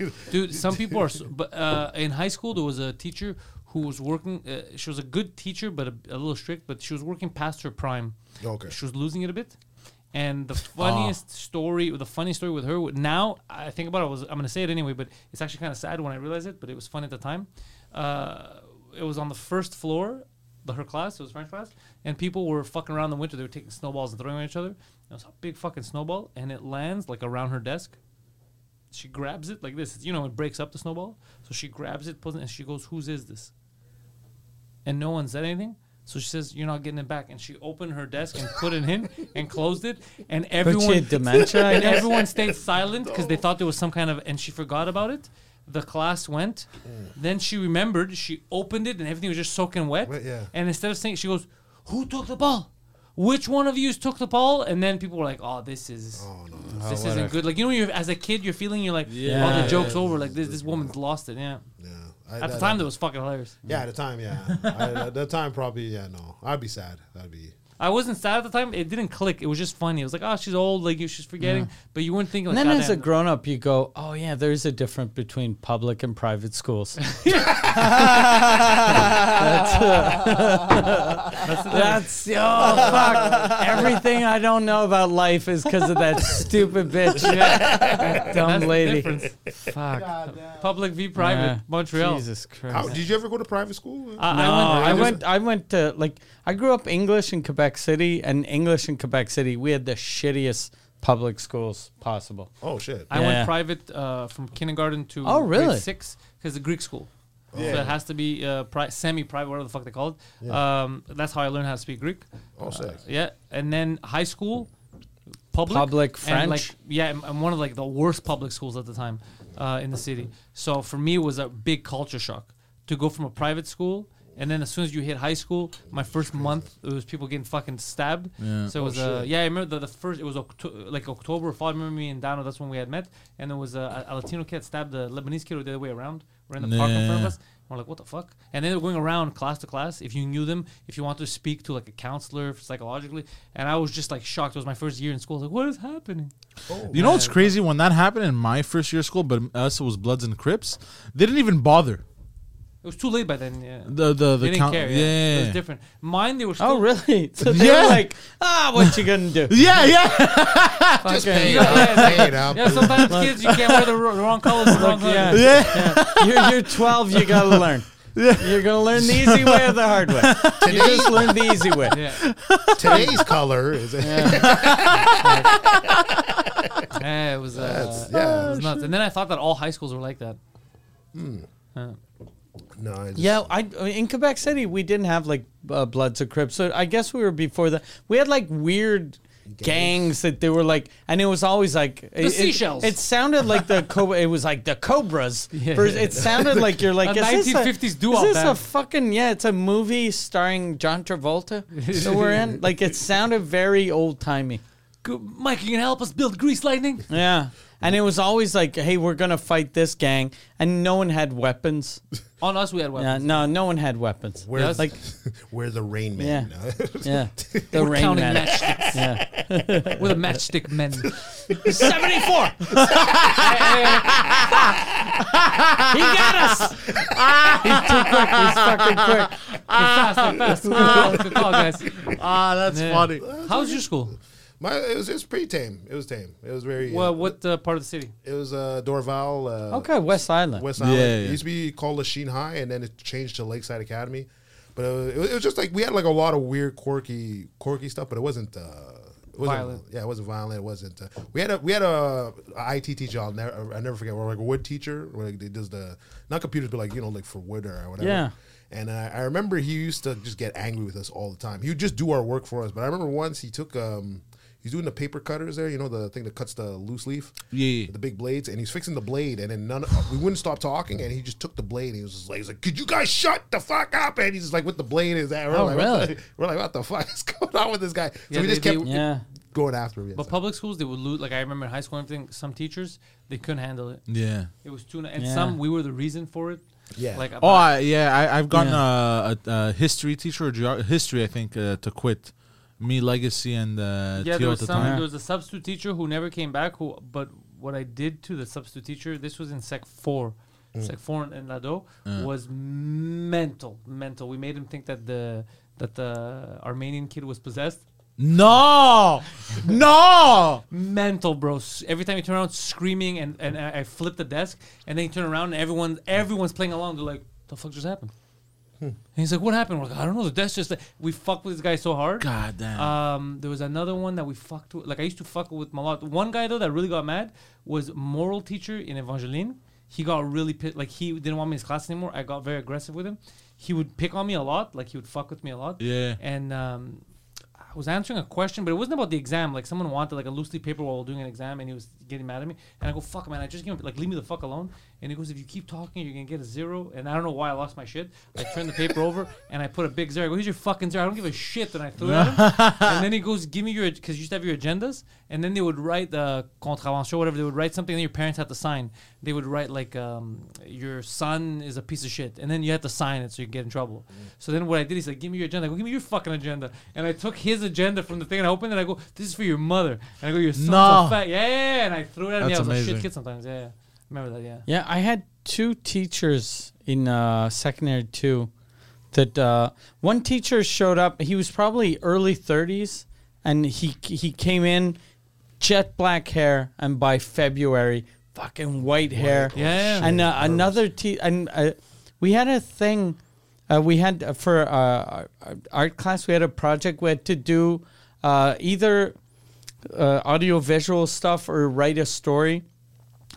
know. Dude, some people are. s- But uh, in high school, there was a teacher who was working. Uh, she was a good teacher, but a, a little strict. But she was working past her prime. Okay. She was losing it a bit. And the funniest story, the funniest story with her. Now I think about it was I'm gonna say it anyway, but it's actually kind of sad when I realize it. But it was fun at the time. Uh, it was on the first floor, the her class. It was French class, and people were fucking around in the winter. They were taking snowballs and throwing at each other. It was a big fucking snowball, and it lands like around her desk she grabs it like this. You know, it breaks up the snowball. So she grabs it, pulls it, and she goes, "Whose is this?" And no one said anything. So she says, "You're not getting it back." And she opened her desk and put it in and closed it. And But she everyone had dementia. And everyone stayed silent because they thought there was some kind of, and she forgot about it. The class went. Mm. Then she remembered. She opened it, and everything was just soaking wet. Wet, yeah. And instead of saying, she goes, "Who took the ball? Which one of you took the ball?" And then people were like, "Oh, this is, oh, oh, this what isn't a- good." Like you know, when you're as a kid, you're feeling you're like, "Oh, Yeah. the joke's over." Like this, this woman's lost it. Yeah. Yeah. I- At the that- time, that was fucking hilarious. Yeah, at the time, yeah. I, at the time, probably, yeah, no. I'd be sad. That'd be. I wasn't sad at the time. It didn't click. It was just funny. It was like, oh, she's old. Like she's forgetting. But you weren't thinking. Like, And then as a grown up, you go, oh, yeah, there's a difference between public and private schools. that's, that's, oh, fuck. Everything I don't know about life is because of that stupid bitch. That dumb That's lady. difference. Fuck. Public v private. Yeah. Montreal. Jesus Christ. How, did you ever go to private school? I, No, I I went. went. I went to like I grew up English in Quebec City, and English in Quebec City, we had the shittiest public schools possible. oh, shit. I Yeah. went private uh, from kindergarten to Oh, grade really? six because the Greek school. Yeah. So it has to be uh, pri- semi-private, whatever the fuck they call it. Um, that's how I learned how to speak Greek. oh, sick. Yeah, and then high school, public, Public and, like, French? yeah, I'm, I'm one of like the worst public schools at the time uh, in the city. So for me, it was a big culture shock to go from a private school. And then as soon as you hit high school, my first month it was people getting fucking stabbed. Yeah. So it was Oh, uh, yeah I remember the, the first it was Octo- like October fall. I remember me and Dano. That's when we had met. And there was a, a Latino kid stabbed a Lebanese kid the other way around. We're in the park in front of us. We're like, what the fuck? And then they were going around class to class. If you knew them, if you wanted to speak to like a counselor psychologically, and I was just like shocked. It was my first year in school. I was like, what is happening? You know what's crazy? When that happened in my first year of school, but us it was Bloods and Crips, they didn't even bother. It was too late by then. Yeah, The the the they didn't count, care. yeah, Yeah, it was different. Mine, they were still. Oh, really? So they Yeah. were like, ah, what you gonna do? yeah, yeah. Just pay it Yeah, up. yeah, Pay it up. Yeah, sometimes kids you can't wear the wr- wrong colors, the wrong yeah. colors. yeah. You're, you're 12, you gotta learn. You're gonna learn the easy way or the hard way. You just learn the easy way. Yeah. Today's color is. Yeah, it was. Uh, yeah. it was nuts. And then I thought that all high schools were like that. No, I just, Yeah, I in Quebec City we didn't have like uh, Bloods or Crips, so I guess we were before that. We had like weird gangs that they were like, and it was always like it, it- seashells. It, sounded like the cobra. It was like the Cobras. Yeah. Vers- It sounded like you're like A is this 1950s doo-wop Is this a band. fucking yeah? It's a movie starring John Travolta that we're in. Like it sounded very old timey. Go- Mike, you can help us build Grease Lightning? Yeah. And it was always like, hey, we're gonna fight this gang, and no one had weapons. On us, we had Yeah, weapons. no, no one had weapons. Where's like, We're the Rain yeah, Man. yeah, the We're rain counting man. matchsticks. Yeah, We're the matchstick men. seventy-four. he got us. He's too quick. He's fucking quick. We're fast, we're fast. Good call, good call, guys. Ah, that's Yeah. funny. How was your school? My, it was, it was pretty tame. It was tame. It was very. Well, uh, what uh, part of the city? It was uh, Dorval. Uh, Okay, West Island. West Island. Yeah, It used to be called Lachine High, and then it changed to Lakeside Academy. But it was, it was- it was just like we had like a lot of weird, quirky, quirky stuff. But it wasn't. Uh, it wasn't Violent. Yeah, it wasn't violent. It wasn't. Uh, we had a we had a, a IT teacher. I'll never I never forget. We're like a wood teacher. Where like, they does the not computers, but like you know like for wood or whatever. Yeah. And I, I remember he used to just get angry with us all the time. He would just do our work for us. But I remember once he took um. He's doing the paper cutters there, you know, the thing that cuts the loose leaf Yeah, yeah. the big blades, and he's fixing the blade, and then none. Of, we wouldn't stop talking, and he just took the blade. And he was just like, he's like, "Could you guys shut the fuck up?" And he's just like, with the blade is that?" We're Oh, like, what really? the- we're like, what the fuck is going on with this guy? So Yeah, we just they- kept they- Yeah. going after him. But public schools, they would lose. Like I remember in high school and everything, some teachers, they couldn't handle it. Yeah. It was too, and Yeah. some, we were the reason for it. Yeah. Like, Oh, I, yeah. I, I've gotten Yeah. a, a, a history teacher, or geog- history, I think, uh, to quit. Me, Legacy, and uh, yeah, there was at the some. time. There was a substitute teacher who never came back. Who, but what I did to the substitute teacher, this was in Sec Four, Sec Four in, in Lado, was mental, mental. We made him think that the that the Armenian kid was possessed. No, no. Mental, bro. Every time you turn around, screaming, and and I, I flip the desk, and then you turn around, and everyone everyone's playing along. They're like, "The fuck just happened?" And he's like, "What happened?" We're like, "I don't know." That's just that we fucked with this guy so hard. God damn. Um, there was another one that we fucked with. Like I used to fuck with him a lot. One guy though that really got mad was moral teacher in Evangeline. he got really pissed. Like he didn't want me in his class anymore. I got very aggressive with him. He would pick on me a lot. Like he would fuck with me a lot. Yeah. And um, I was answering a question, but it wasn't about the exam. Like someone wanted like a loose leaf paper while doing an exam, and he was getting mad at me. And I go, "Fuck, man! I just gave him like leave me the fuck alone." And he goes, "If you keep talking, you're gonna get a zero. And I don't know why I lost my shit. I turned the paper over and I put a big zero. I go, "Here's your fucking zero. I don't give a shit." And I threw it at him. and then he goes, "Give me your," because you used to have your agendas. And then they would write the contravention, or whatever. They would write something, and your parents had to sign. They would write like, um, "Your son is a piece of shit," and then you had to sign it so you get in trouble. So then what I did, he said, "Give me your agenda." I go, "Give me your fucking agenda." And I took his agenda from the thing and I opened it. and I go, "This is for your mother." And I go, "Your son's No. a fat." Yeah, yeah, yeah. And I threw it at him. Yeah, I was a shit amazing. kid sometimes. Yeah, yeah. Remember that? Yeah. Yeah, I had two teachers in uh, secondary two. That uh, one teacher showed up. He was probably early thirties, and he he came in, jet black hair, and by February, fucking white hair. Yeah. And uh, another te- and uh, we had a thing. Uh, we had uh, for uh, our our art class. We had a project. We had to do uh, either uh, audio visual stuff or write a story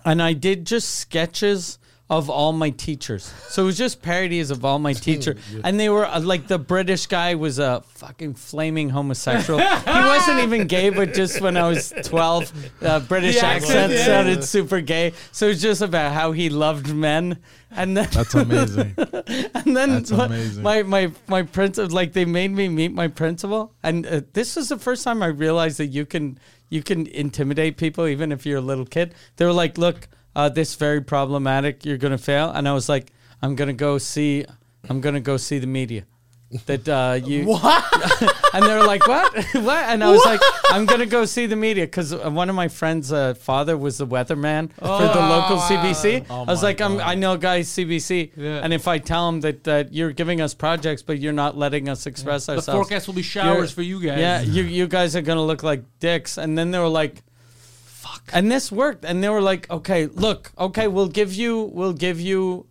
and I did just sketches of all my teachers. So it was just parodies of all my teachers, and they were uh, like the British guy was a fucking flaming homosexual. he wasn't even gay, but just when I was twelve, uh, British The accent, accent yeah. sounded super gay. So it was just about how he loved men, and then That's amazing. and then That's my, amazing. my my my principal like they made me meet my principal and uh, this was the first time i realized that you can you can intimidate people even if you're a little kid. They were like look uh, this very problematic. You're gonna fail. And i was like i'm gonna go see i'm gonna go see the media that uh, you and they were like, "What? what?" And I was like, "I'm gonna go see the media because one of my friends' uh, father was the weatherman for the local CBC. Oh I was like, I'm, "I know guys CBC, Yeah. and if I tell them that that you're giving us projects, but you're not letting us express The ourselves, forecast will be showers You're- for you guys. yeah, you you guys are gonna look like dicks." And then they were like, "Fuck," and this worked. And they were like, "Okay, look, okay, we'll give you we'll give you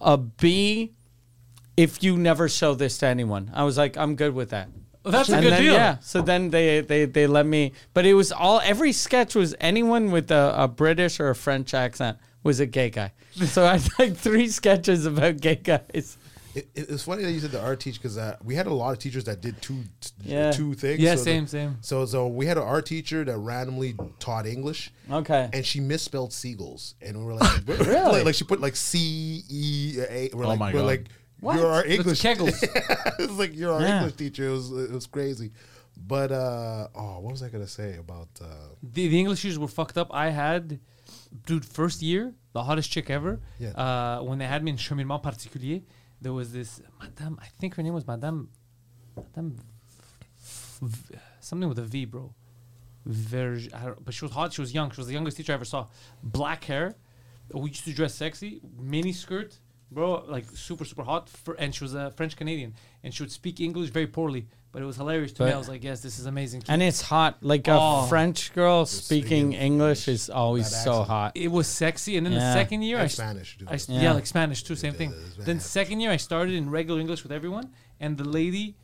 a B." If you never show this to anyone, I was like, I'm good with that. Well, that's a and good then, deal. Yeah. So then they, they they let me, but it was all every sketch was anyone with a, a British or a French accent was a gay guy. So I had like three sketches about gay guys. It, it- it's funny that you said the art teach because uh, we had a lot of teachers that did two t- Yeah. two things. Yeah, So same, the- same. So so we had an art teacher that randomly taught English. Okay. And she misspelled seagulls, and we were like, Really? like, like she put like C E A. We're Oh like, my we're God. like, What? you're our It's English. Kegels. it was like you're our Yeah. English teacher. It was it was crazy. But uh oh, what was I gonna say about? uh the, the English teachers were fucked up. I had, dude, first year, the hottest chick ever. Yeah. Uh, when they had me in cheminement particulier, there was this Madame. I think her name was Madame, Madame, v, something with a V, bro. Verge, I don't, but she was hot. She was young. She was the youngest teacher I ever saw. Black hair. We used to dress sexy. Mini skirt, bro. Like super, super hot. For, and she was a French Canadian, and she would speak English very poorly. But it was hilarious to me. I was like, yes, this is amazing. And it's hot. Like a Oh. French girl speaking speaking English is always so hot. it was sexy. And then the second year, And I s- Spanish, dude. I s- Yeah. yeah. like Spanish too, same thing. it's Then second year, I started in regular English with everyone, and the lady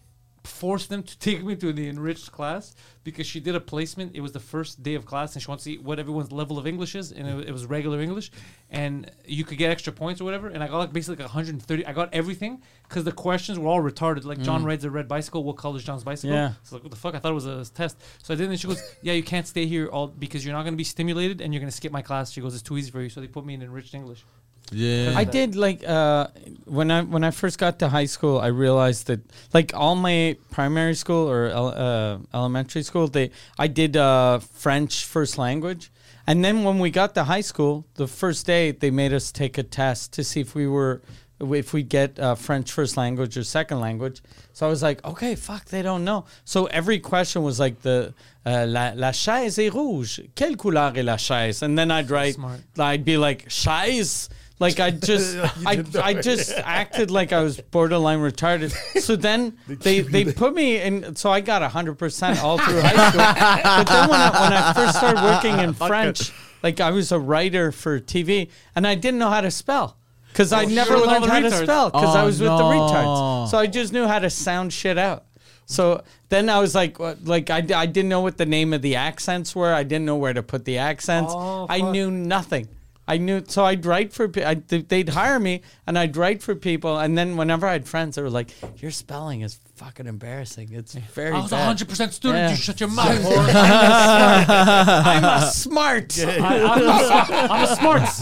forced them to take me to the enriched class because she did a placement. It was the first day of class, and she wants to see what everyone's level of English is, and it, it was regular English, and you could get extra points or whatever. And I got like basically like 130. I got everything because the questions were all retarded. Like John mm. rides a red bicycle. What color is John's bicycle? Yeah. So like, what the fuck? I thought it was a test. So I did, and she goes, "Yeah, you can't stay here all because you're not going to be stimulated, and you're going to skip my class." She goes, "It's too easy for you." So they put me in enriched English. Yeah. I did like uh, when I when I first got to high school, I realized that like all my primary school or el- uh, elementary school, they I did uh, French first language, and then when we got to high school, the first day they made us take a test to see if we were if we get uh, French first language or second language. So I was like, okay, fuck, they don't know. So every question was like the uh, la, la chaise est rouge. Quelle couleur est la chaise? And then I'd write, Smart. I'd be like, chaise. Like I just, I, I just acted like I was borderline retarded. So then they, they put me in. So I got hundred percent all through high school. But then when I, when I first started working in French, like I was a writer for TV, and I didn't know how to spell because I never sure, learned how to spell because I Oh, was with the retards. So I just knew how to sound shit out. So then I was like, like I, I didn't know what the name of the accents were. I didn't know where to put the accents. Oh, I knew nothing. I knew, so I'd write for. pe- I, they'd hire me, and I'd write for people, and then whenever I had friends, they were like, "Your spelling is fucking embarrassing. It's very." I was a bad." hundred percent student. Yeah. You shut your mouth. I'm a smart. I, I'm, a, I'm a smarts.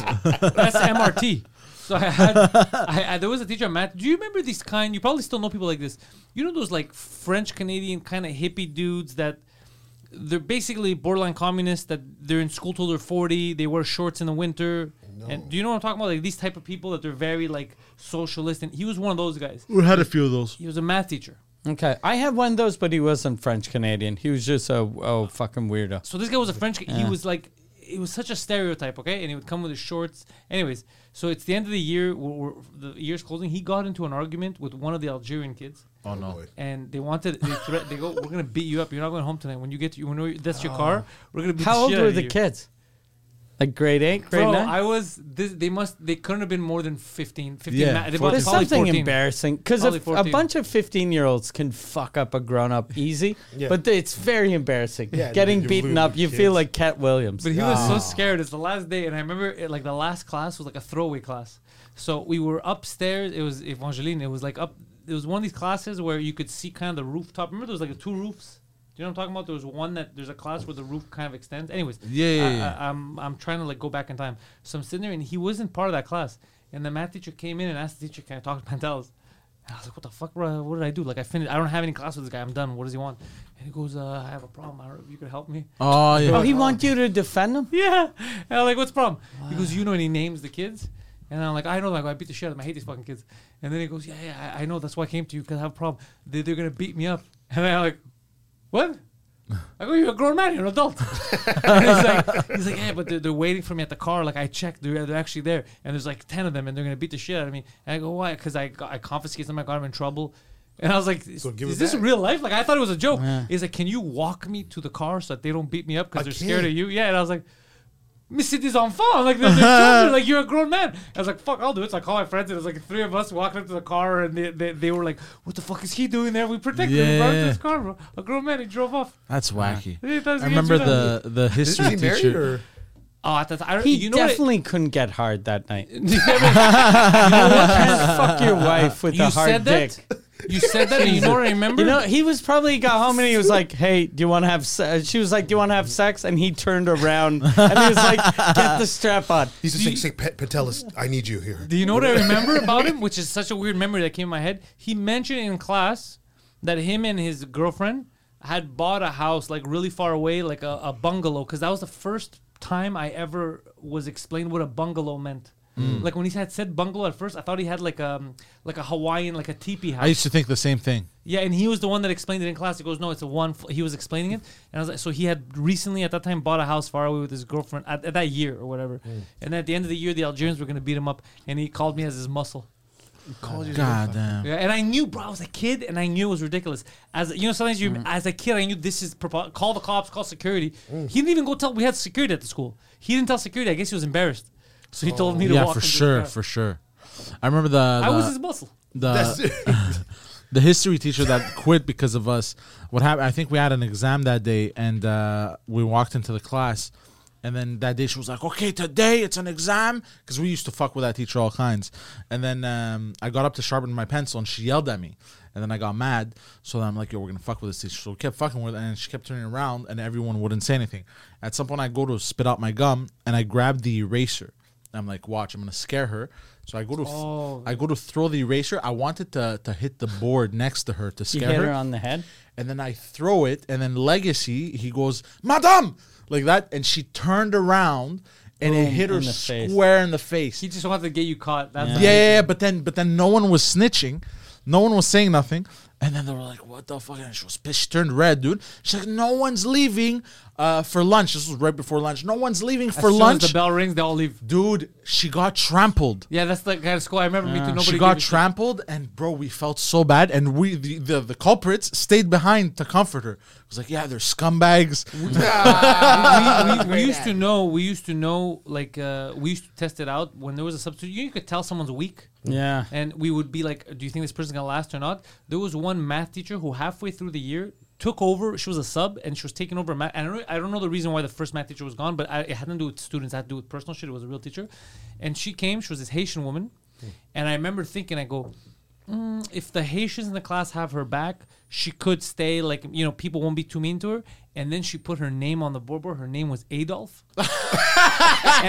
That's MRT. So I had, I, I, there was a teacher, Matt. Do you remember these kind? You probably still know people like this. You know those like French Canadian kind of hippie dudes that they're basically borderline communists. That they're in school till they're forty. They wear shorts in the winter. And do you know what I'm talking about? Like these type of people that they're very like socialist. And he was one of those guys. We had a few of those. He was a math teacher. Okay, I had one of those, but he wasn't French Canadian. He was just a oh fucking weirdo. So this guy was a French. He was like, it was such a stereotype, okay? And he would come with his shorts. Anyways, so it's the end of the year. We're, we're, the year's closing. He got into an argument with one of the Algerian kids, Oh no. and they wanted. They threat. They go, "We're gonna beat you up. You're not going home tonight. When you get to, when that's your ah. car, we're gonna beat How the old shit were out the you." kids? Like grade eight, grade Bro, nine. I was. This, they must. They couldn't have been more than 15. 15 Yeah, ma- they must- There's probably something 14. embarrassing because Probably a 14. bunch of 15 year olds can fuck up a grown up easy, Yeah. but it's very embarrassing. Yeah, Getting you're beaten losing up, you kids. feel like Katt Williams. But he was so ah. scared. It's the last day, and I remember it, like the last class was like a throwaway class. So we were upstairs. It was Evangeline. It was like up. It was one of these classes where you could see kind of the rooftop. Remember, there was like two roofs. Do you know what I'm talking about? There was one that there's a class where the roof kind of extends. Anyways, Yeah, yeah, I, yeah. I, I'm I'm trying to like go back in time. So I'm sitting there, and he wasn't part of that class. And the math teacher came in and asked the teacher, "Can I talk to Pantelis?" And I was like, "What the fuck, bro? What did I do? Like, I finished. I don't have any class with this guy. I'm done. What does he want?" And he goes, uh, "I have a problem. I don't know if you could help me." Oh yeah. Oh, he want you to defend him? Yeah. And I'm like, what's the problem? He goes, you know, and he names the kids. And I'm like, I know, like, I beat the shit out of them. I hate these fucking kids. And then he goes, yeah, yeah, I, I know. That's why I came to you because I have a problem. They, they're going to beat me up. And I'm like, what? I go, you're a grown man. You're an adult. and he's like, he's like, yeah, but they're, they're waiting for me at the car. Like, I checked. They're, they're actually there. And there's like 10 of them, and they're going to beat the shit out of me. And I go, why? Because I, I confiscated them. I got them in trouble. And I was like, is, So is this back. real life? Like, I thought it was a joke. He's like, can you walk me to the car so that they don't beat me up because they're scared of you? Yeah. And I was like, mais c'est des enfants. I'm like, they're, they're children. Like, you're a grown man. I was like, fuck, I'll do it. So I call my friends, and it was like three of us walking up to the car, and they, they, they were like, what the fuck is he doing there? We protected him. We brought him to Yeah. his car, bro. A grown man. He drove off. That's wacky. He thought I remember the the history he married teacher. or? Oh, at the time, I, He you know what? definitely couldn't get hard that night. you know what? Can't fuck your wife with You a hard said dick. that. You said that, and you don't remember? You know, he was probably got home and he was like, "Hey, do you want to have?" Se-? Uh, she was like, "Do you want to have sex?" And he turned around and he was like, "Get the strap on." He's just saying, say, Pet Pantelis, I need you here. Do you know what I remember about him? Which is such a weird memory that came in my head. He mentioned in class that him and his girlfriend had bought a house like really far away, like a, a bungalow, because that was the first time I ever was explained what a bungalow meant. Mm. Like when he had said bungalow at first, I thought he had like a like a Hawaiian like a teepee house. I used to think the same thing. Yeah, and he was the one that explained it in class. He goes, "No, it's a one." F-. He was explaining it, and I was like, "So he had recently at that time bought a house far away with his girlfriend at, at that year or whatever." And at the end of the year, the Algerians were going to beat him up, and he called me as his muscle. Called God damn. Yeah, and I knew, bro. I was a kid, and I knew it was ridiculous. As you know, sometimes you, mm. as a kid, I knew this is propo- call the cops, call security. He didn't even go tell. We had security at the school. He didn't tell security. I guess he was embarrassed, so he told me to Yeah, walk. for into the sure, car. for sure. I remember the I was his muscle. The the history teacher that quit because of us. What happened? I think we had an exam that day, and uh, we walked into the class. And then that day she was like, "Okay, today it's an exam," because we used to fuck with that teacher all kinds. And then um, I got up to sharpen my pencil, and she yelled at me. And then I got mad, so then I'm like, "Yo, we're gonna fuck with this teacher." So we kept fucking with, her, and she kept turning around, and everyone wouldn't say anything. At some point, I go to spit out my gum, and I grab the eraser. I'm like, "Watch, I'm gonna scare her." So I go to Oh. I go to throw the eraser. I wanted to to hit the board next to her to You scare hit her, her on the head. and then I throw it, and then Legacy he goes, "Madame," like that, and she turned around, and it hit her in the face. square in the face. He just wanted to get you caught. That's yeah, the- yeah, yeah, but then but then no one was snitching, no one was saying nothing, and then they were like, "What the fuck?" And she was pissed. She turned red, dude. She's like, "No one's leaving uh, for lunch." This was right before lunch. No one's leaving As for soon lunch, As the bell rings, they all leave. dude. She got trampled. Yeah, that's the kind of school I remember. Me too. Nobody she got a shit. trampled, and bro, we felt so bad, and we the, the the culprits stayed behind to comfort her. It was like, yeah, they're scumbags. we, we, we used to know. We used to know. Like uh, we used to test it out when there was a substitute. You could tell someone's weak, Yeah. and we would be like, "Do you think this person's gonna last or not?" There was one math teacher who halfway through the year took over. She was a sub, and she was taking over. Math. I don't know, I don't know the reason why the first math teacher was gone, but I, it had to do with students. It had to do with personal shit. It was a real teacher, and she came. She was this Haitian woman, and I remember thinking, I go, mm, if the Haitians in the class have her back, she could stay. Like you know, people won't be too mean to her. And then she put her name on the board. Her name was Adolf. and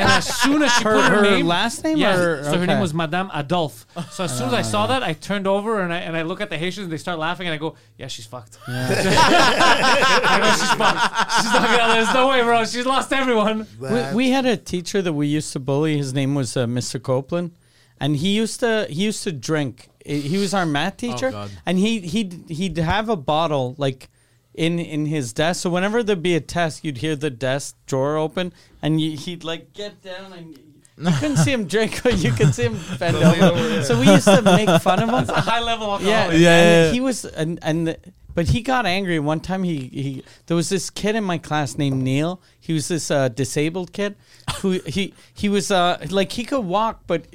as soon as she Her- put her, her name, last name yeah, or- so her name was Madame Adolf. So as soon as I saw that, I turned over and I and I look at the Haitians. and They start laughing, and I go, "Yeah, she's fucked. I go, she's fucked. She's not gonna. There's no way, bro. She's lost everyone. We, we had a teacher that we used to bully. His name was uh, Mr. Copeland, and he used to he used to drink. He was our math teacher, God. and he he'd he'd have a bottle like in in his desk. So whenever there'd be a test, you'd hear the desk drawer open, and you, he'd like get down and. You couldn't see him drink, but you could see him bend over. So we used to make fun of him. High level alcohol. Yeah, Yeah, yeah, yeah. He was, and and the- but he got angry one time. He he there was this kid in my class named Neil. He was this uh, disabled kid who he he was uh like he could walk, but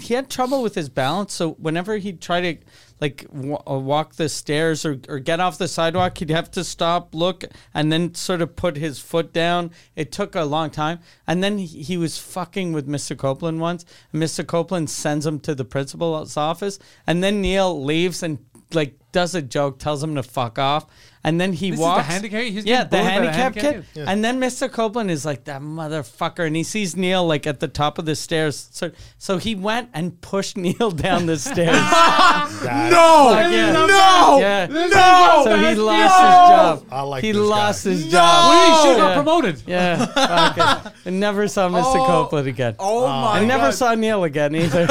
he had trouble with his balance. So whenever he'd try to like w- uh, walk the stairs or, or get off the sidewalk, he'd have to stop, look, and then sort of put his foot down. It took a long time, and then he, he was fucking with Mr. Copeland once. Mr. Copeland sends him to the principal's office, and then Neil leaves and like does a joke, tells him to fuck off, and then he This is the walks. handicap- he's yeah, getting the bullied by the handicap handicap kid. And then Mr. Copeland is like that motherfucker, and he sees Neil like at the top of the stairs. So, so he went and pushed Neil down the stairs. No, yeah. no, yeah. no. So he lost his job. I like he this lost guy. his Well, job. he should Yeah. got promoted. Yeah, fuck it. I never saw Mr. Oh. Copeland again. Oh, oh my I never God. saw Neil again either.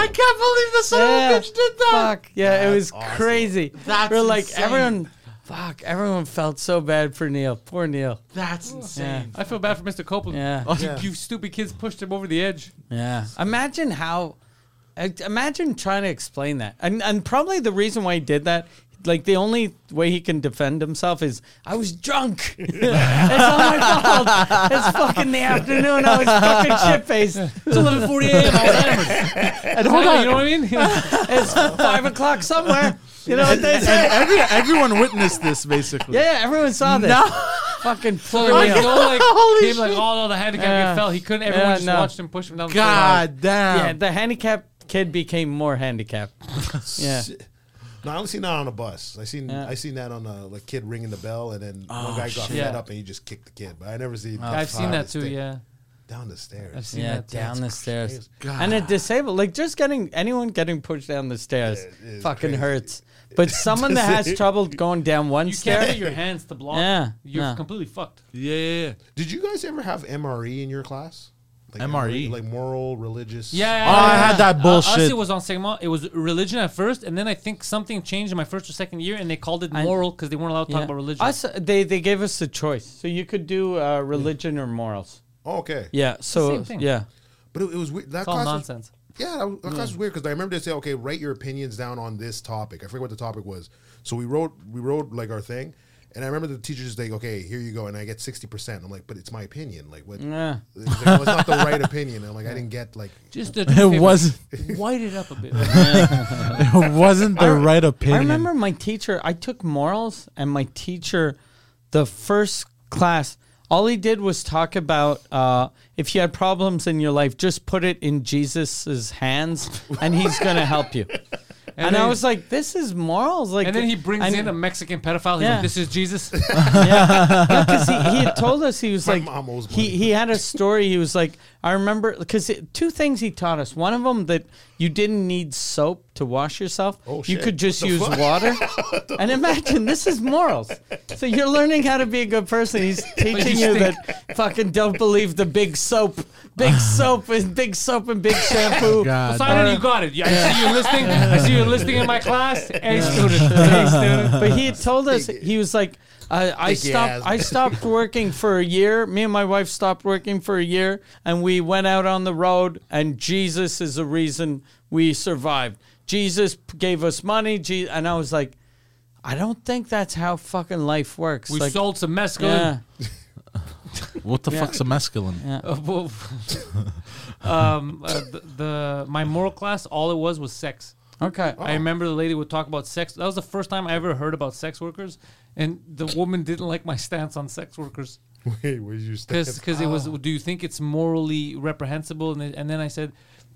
I can't believe the son Yeah. of a bitch did that. Fuck. Yeah, it was awesome. crazy. That's We're like insane. everyone. Fuck. Everyone felt so bad for Neil. Poor Neil. That's insane. I feel bad for Mr. Copeland. Yeah. You, you stupid kids pushed him over the edge. Yeah. Imagine how. Imagine trying to explain that, and and probably the reason why he did that. Like the only way he can defend himself is I was drunk. it's not my fault. It's fucking the afternoon. I was fucking shit faced. It's 11:40 a.m. I was hammered. And hold on, You know what I mean? it's five o'clock somewhere. You know what they And say? every, everyone witnessed this basically. Yeah, everyone saw this. Fucking So poor like, Neil. no, like, Holy him like, oh no, the handicap Yeah. kid fell. He couldn't. Everyone Yeah, just no. watched him push him down. the God damn. Yeah, the handicapped kid became more handicapped. Yeah. No, I only seen that on a bus. I seen Yeah. I seen that on a like kid ringing the bell, and then one oh, guy got shit. fed up and he just kicked the kid. But I never seen. Oh, stairs. I've seen that too. Yeah, down the stairs. I've seen Yeah, that. down the stairs. God. And a disabled, like just getting anyone getting pushed down the stairs Yeah, fucking crazy. hurts. But someone that has trouble going down one You stair, can't put your hands to block. Yeah, you're no. completely fucked. Yeah, yeah, yeah. Did you guys ever have MRE in your class? Like MRE? like moral, religious. Yeah. Oh, I had that Uh, us, bullshit. it was on Sigma. It was religion at first, and then I think something changed in my first or second year, and they called it moral because they weren't allowed to talk about religion. Us, they they gave us the choice, so you could do uh, religion or morals. Oh, okay. Yeah. So Same thing. yeah. But it, it was weird. That it's all class was- nonsense. Yeah, that, was- that class was weird because I remember they say, okay, write your opinions down on this topic. I forget what the topic was. So we wrote, we wrote like our thing, and I remember the teacher just like, okay, here you go, and I get sixty percent. I'm like, but it's my opinion. Like, what? Yeah. It's, like, well, it's not the right opinion. I'm like, I didn't get like. Just to It wasn't. white it up a bit. It wasn't the right opinion. I remember my teacher. I took morals, and my teacher, the first class, all he did was talk about uh, if you had problems in your life, just put it in Jesus's hands, and he's gonna help you. And, I then- was like, "This is morals." Like, and then he brings and- in a Mexican pedophile. He's Yeah. like, "This is Jesus." yeah, because he, he had told us he was My like mom owes he he had a story. He was like, I remember because two things he taught us. One of them that you didn't need soap to wash yourself. Oh, you shit. could just use fuck? water. and imagine this is morals. So you're learning how to be a good person. He's teaching you stink. that fucking don't believe the big soap, big soap and big soap and big shampoo. God. Simon, you uh, got it. I see you listening. I see you listening in my class. Hey, student. Hey, student. but he had told us he was like I, I stopped. I stopped working for a year. Me and my wife stopped working for a year and we went out on the road and Jesus is the reason we survived. Jesus gave us money Je- and I was like I don't think that's how fucking life works. We like, sold some yeah. What the fuck's a mescaline? Uh, well, um, uh, the, the my moral class, all it was was sex. Okay. I remember the lady would talk about sex. That was the first time I ever heard about sex workers, and the woman didn't like my stance on sex workers Wait, where's your stance? because it was. Do you think it's morally reprehensible? And, then- and then I said,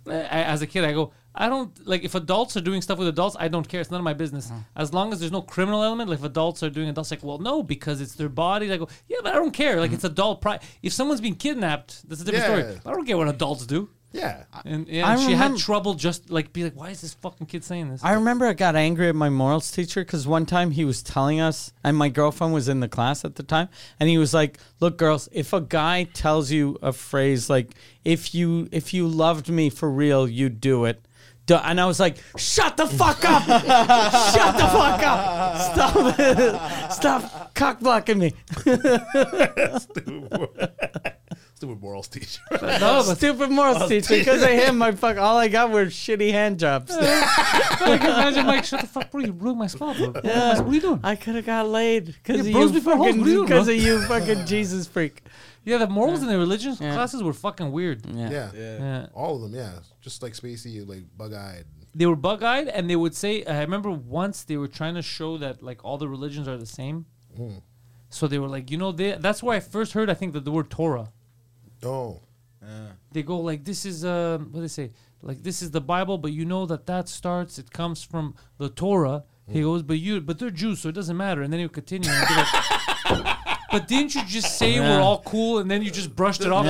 eh, I, as a kid, I go, I don't like if adults are doing stuff with adults. I don't care. It's none of my business. As long as there's no criminal element. Like if adults are doing adults, like well, no, because it's their bodies. I go, yeah, but I don't care. Like it's adult pride. If someone's being kidnapped, that's a different Yeah. story. I don't care what adults do. Yeah. And yeah, I she had trouble just like be like, why is this fucking kid saying this? I remember I got angry at my morals teacher because one time he was telling us, and my girlfriend was in the class at the time, and he was like, "Look, girls, if a guy tells you a phrase like if you if you loved me for real, you'd do it." Du- And I was like, "Shut the fuck up! Shut the fuck up! Stop it! Stop cock blocking me!" Stupid morals teacher. no, but Stupid morals teacher. Because of him, my fuck, all I got were shitty hand jobs. I can imagine Mike, shut the fuck, bro. You ruined my spot, bro. What are you doing? I could have got laid because Yeah, of bros you, before hoes, what are you doing, because of you, fucking Jesus freak. Yeah, the morals and the religion classes were fucking weird. Yeah. yeah. Yeah. All of them, yeah. Just like Spacey, like bug eyed. They were bug eyed, and they would say. I remember once they were trying to show that like all the religions are the same. Hmm. So they were like, you know, they, that's where I first heard. I think that the word Torah. Oh. They go like, this is uh, what do they say? Like this is the Bible, but you know that that starts. It comes from the Torah. He goes, but you, but they're Jews, so it doesn't matter. And then he would continue. And be like, but didn't you just say we're all cool, and then you just brushed it off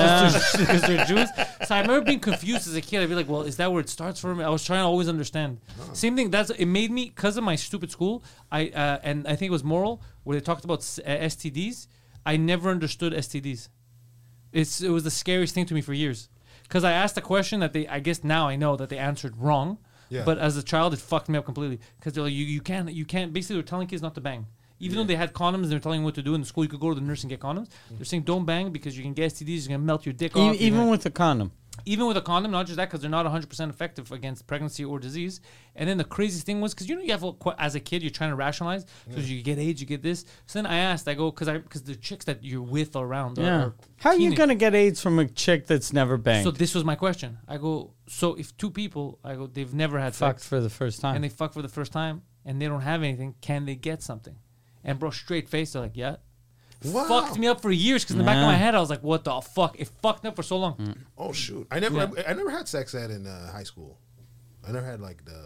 because they're, Jews? So I remember being confused as a kid. I'd be like, well, is that where it starts for me? I was trying to always understand. Same thing. That's it made me because of my stupid school. I uh, and I think it was moral where they talked about uh, STDs. I never understood STDs. It's it was the scariest thing to me for years. Because I asked a question that they, I guess now I know that they answered wrong. Yeah. But as a child, it fucked me up completely. Because they're like, you, you can't, you can't. Basically, they're telling kids not to bang. Even though they had condoms, and they're telling you what to do in the school. You could go to the nurse and get condoms. Mm. They're saying don't bang because you can get STDs. You're gonna melt your dick E- off. even with the condom. Even with a condom, not just that, because they're not 100% effective against pregnancy or disease. And then the craziest thing was, because you know, you have a, as a kid, you're trying to rationalize. So you get AIDS, you get this. So then I asked, I go, because I because the chicks that you're with are around. Yeah. are How are you gonna get AIDS from a chick that's never banged? So this was my question. I go, so if two people, I go, they've never had fucked sex for the first time. and they fuck for the first time and they don't have anything, can they get something? And bro, straight face, they're like, yeah. Wow. Fucked me up for years because in the back of Yeah. my head, I was like, what the fuck? It fucked me up for so long. Mm. Oh shoot! I never, Yeah. I, I never had sex ed in uh, high school. I never had like the.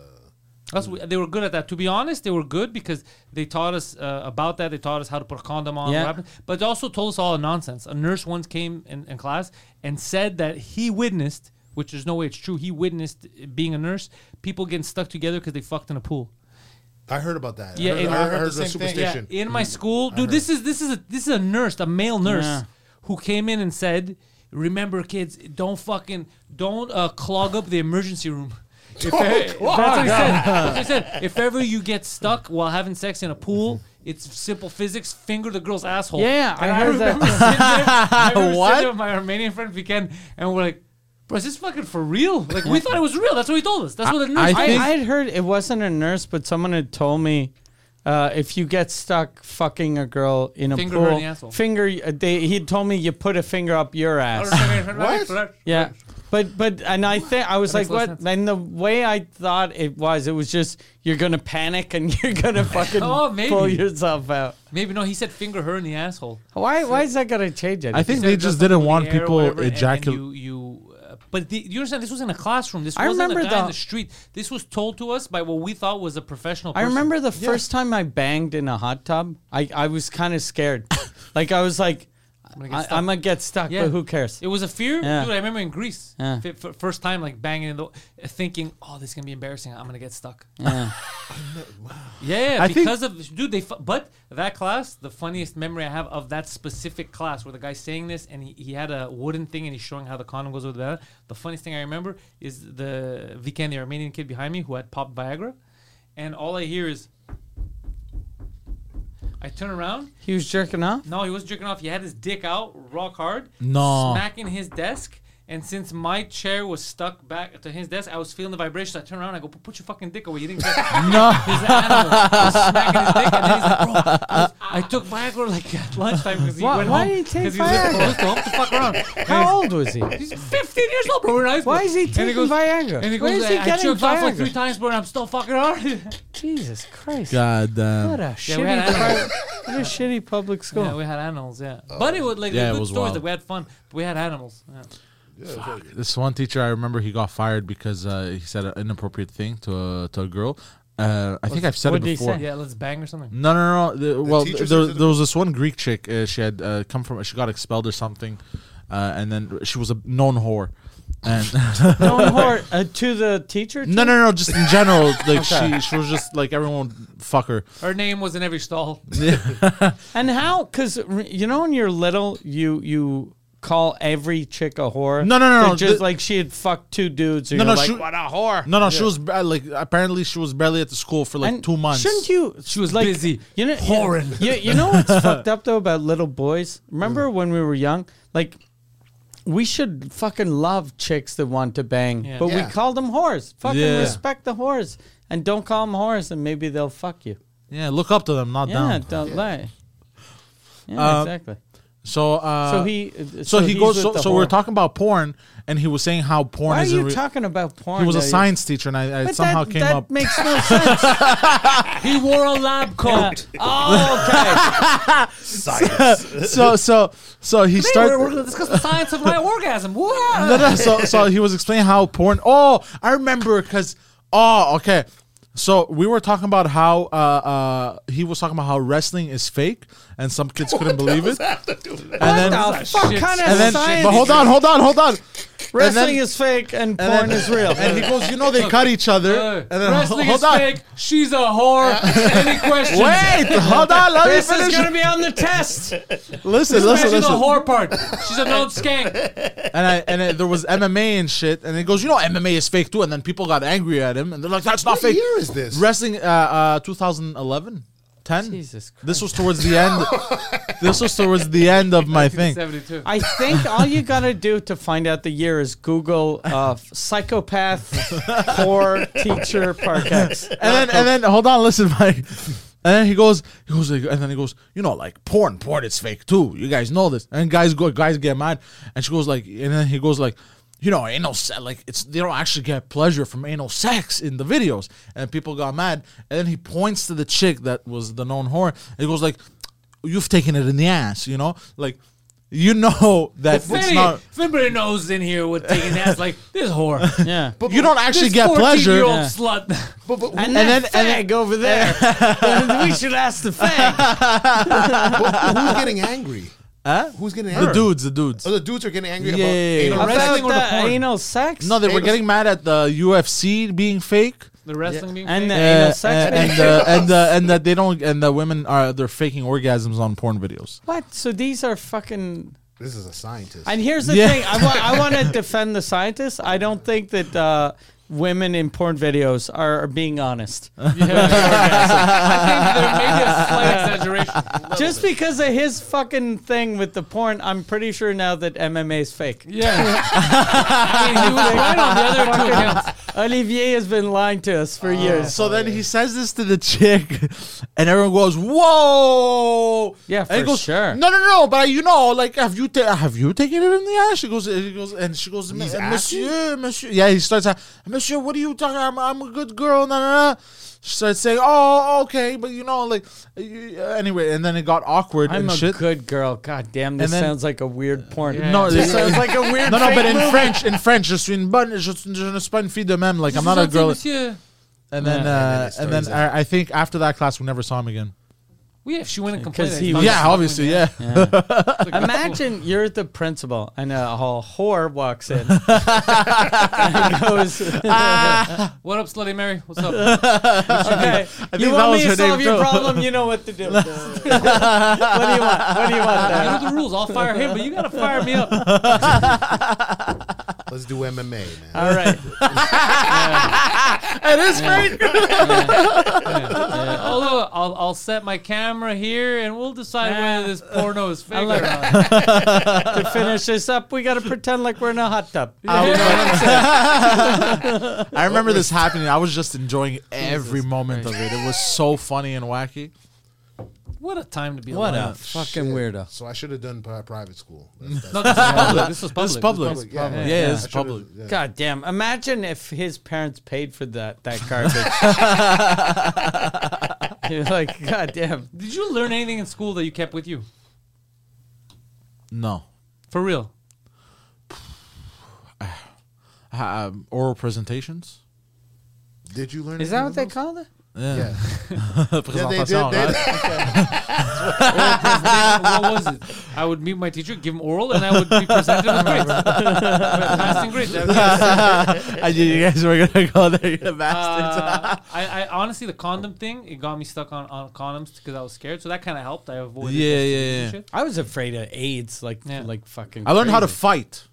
That's what, they were good at that. To be honest, they were good because they taught us uh, about that. They taught us how to put a condom on, Yeah. what happened. but they also told us all the nonsense. A nurse once came in, in class and said that he witnessed, which there's no way it's true, he witnessed uh, being a nurse, people getting stuck together because they fucked in a pool. I heard about that. Yeah, I heard, in- I I heard, heard the, superstition. Yeah, in my school, dude, this is this is a this is a nurse, a male nurse, Yeah. who came in and said, "Remember, kids, don't fucking don't uh, clog up the emergency room." If e- that's what he said. That's what he said. If ever you get stuck while having sex in a pool, it's simple physics. Finger the girl's asshole. Yeah, I And heard remember that. sitting there- I remember What? sitting there with my Armenian friend weekend, and we're like, "Bro, is this fucking for real?" Like we thought it was real. That's what he told us. That's what the nurse. I I, think- I had heard it wasn't a nurse, but someone had told me uh, if you get stuck fucking a girl in a Finger pool, her in the asshole. finger. uh, They, he told me you put a finger up your ass. what? Yeah. But but and I think I was That like, makes less what? sense. And the way I thought it was, it was just you're gonna panic and you're gonna fucking Oh, maybe. pull yourself out. Maybe no. He said finger her in the asshole. Why? Why is that gonna change it? I think they just didn't want the air or people whatever, and- and ejaculate. You, you, but the, you understand? This was in a classroom. This I wasn't remember a guy in the- the street. This was told to us by what we thought was a professional. I remember the first time I banged in a hot tub. I, I was kind of scared. like I was like, I'm gonna get stuck. I'm gonna get stuck, Yeah. but who cares? It was a fear, Yeah. dude. I remember in Greece, Yeah. f- f- first time like banging in the, uh, thinking, "Oh, this is gonna be embarrassing. I'm gonna get stuck." Yeah. Yeah, I think- because of dude. They fu- but that class, the funniest memory I have of that specific class, where the guy's saying this and he, he had a wooden thing and he's showing how the condom goes with that. The funniest thing I remember is the Viken, the Armenian kid behind me, who had popped Viagra, and all I hear is. I turn around. he was jerking off. No, he wasn't jerking off. He had his dick out, rock hard, No. smacking his desk, And since my chair was stuck back to his desk, I was feeling the vibrations. I turned around. I go, "Put your fucking dick away." You didn't get No. His animal was smacking his dick, and he's like, "Bro, I, was- I took Viagra like at lunchtime because he Why- went why home. did he take 'cause he was Viagra? supposed to home to fuck around. How old was he? He's 15 years old, bro. We're in high. Why is he And taking goes, Viagra? And he Where goes, is he I, I getting jerked off like Viagra? three times, bro, and I'm still fucking hard. Jesus Christ. God damn. What a Yeah, shitty, had what a shitty public school. Yeah, we had animals, yeah. but it was like Yeah, it good stories. wild. Like we had fun. But we had animals. Yeah. This one teacher, I remember he got fired because uh, he said an inappropriate thing to a, to a girl. Uh, I think I've said what it did he before. say? yeah, let's bang or something. No, no, no. The, well, there, there was this one Greek chick. Uh, she had uh, come from. She got expelled or something, uh, and then she was a known whore. And Don't whore uh, to the teacher. no, no, no. Just in general, like Okay. she, she was just like everyone would fuck her. Her name was in every stall. And how? Because you know, when you're little, you you call every chick a whore. No, no, no, They're no, Just the- like she had fucked two dudes. And No, no, like, she- what a whore. No, no. She was ba- like apparently she was barely at the school for like And two months. Shouldn't you? She was like, busy You know, whoring. You, you know what's fucked up though about little boys? Remember when we were young? Like, we should fucking love chicks that want to bang, Yeah. but Yeah. we call them whores. Fucking Yeah. respect the whores and don't call them whores, and maybe they'll fuck you. Yeah, look up to them, not down. Yeah, down. don't lie. Yeah, Um, exactly. So, uh, So he. uh, so, he goes. So, so we're talking about porn, and he was saying how porn Why are is. you re- talking about porn? he was a? You- science teacher, and I, I somehow that, came that up. makes no sense. He wore a lab coat. oh, okay. science. so, so, so he Hey, started. we're, we're gonna discuss the science of my orgasm. What? no, no, so, so he was explaining how porn. Oh, I remember because. Oh, okay. So we were talking about how uh, uh, he was talking about how wrestling is fake, and some kids couldn't believe it. And then, the fuck shit. kind of and then, science? but hold on, hold on, hold on. Wrestling then- is fake and And porn then- is real. And he goes, you know, they cut each other. Uh, and then wrestling hold is on. fake. She's a whore. Any questions? Wait, hold on. Let me this is gonna be on the test. Listen, listen, Imagine the whore part. She's a known skank. and I and I, there was MMA and shit, and he goes, you know, MMA is fake too. And then people got angry at him, and they're like, that's not What fake. year is this? Wrestling, uh, uh, 2011, 10. Jesus This was towards the end. this was towards the end of my thing. 72. I think all you gotta do to find out the year is Google uh, psychopath poor teacher Parkex. And then and then hold on, listen, Mike. And then he goes, he goes, and then he goes, you know, like porn, porn is fake too. You guys know this. And guys go, guys get mad, and she goes like, and then he goes like, you know, anal sex, like it's they don't actually get pleasure from anal sex in the videos, and people got mad. And then he points to the chick that was the known whore. And he goes like, you've taken it in the ass, you know, like. You know that If, it's any, not. if anybody knows in here what taking ass like this whore, Yeah. but You don't actually get pleasure. year old Yeah. slut. But, but, And, And then, then- and fag over there. we should ask the fag. but who's getting angry? Huh? Who's getting The dudes, the dudes. Oh, the dudes are getting angry Yeah, about yeah, yeah. anal About wrestling or the the porn? anal sex? No, they were Anal- getting mad at the UFC being fake. The wrestling being fake. And fake. the Uh, anal sex. and and, uh, and, uh, and that they don't and the women are they're faking orgasms on porn videos. what? So these are fucking. This is a scientist. And here's the Yeah. thing: I want I want to defend the scientists. I don't think that uh, women in porn videos are, are being honest. I think there may be a slight exaggeration. Just because of his fucking thing with the porn, I'm pretty sure now that MMA is fake. Yeah. I mean, he was right on the other two accounts. Olivier has been lying to us for oh, years. So then he says this to the chick, and everyone goes, "Whoa!" Yeah, and he for goes, sure. No, no, no. But you know, like, have you ta- have you taken it in the ass? She goes, he goes, and she goes, He's Monsieur, Monsieur. Yeah, he starts, out, Monsieur, what are you talking? I'm, I'm a good girl. Nah, nah, nah. She starts saying, "Oh, okay," but you know, like, you, uh, anyway, and then it got awkward I'm and a shit. good girl. God damn, this And then- sounds like a weird porn. Yeah. No, this sounds like a weird. no, no, but in movie. French, in French, je suis une bonne, je, je ne suis pas une fille de même. Like, I'm not a girl. Monsieur. And then, Yeah. uh, And and then then, it starts I, I think after that class, we never saw him again. Well, yeah, if she went and complained. 'Cause that he it's was- not Yeah, obviously, yeah. Imagine you're the principal and a whole whore walks in and goes, What up, Slutty Mary? What's up? "Okay, think you that want was me her to solve name, your too. problem? You know what to do. what do you want? What do you want? I know the rules. I'll fire him, but you gotta fire me up. Let's do MMA, man. All right. it is fake. Oh, look, I'll, I'll set my camera here and we'll decide whether this porno is fake or not. to finish this up, we got to pretend like we're in a hot tub. I remember this happening. I was just enjoying every moment of it. It was so funny and wacky. What a time to be What a alive. fucking weirdo. So I should have done pri- private school. That's, that's No, this was public. This was public. This is public. public, yeah, Yeah, yeah. it's I public. yeah. God damn! Imagine if his parents paid for that that garbage. You're like, God damn. Did you learn anything in school that you kept with you? No. For real? Um, oral presentations. Did you learn? Is that what they anything call it? Yeah. Yeah. Yeah, they did. Présentation, They, right? what was it? I would meet my teacher, give him oral, and I would be presented with grades. Passing grades. I knew you guys were gonna go there, you bastards. Uh, I, I honestly, the condom thing, it got me stuck on, on condoms because I was scared. So that kind of helped. I avoided. Yeah, yeah, yeah. I was afraid of AIDS, like Yeah. like fucking. I learned how to fight.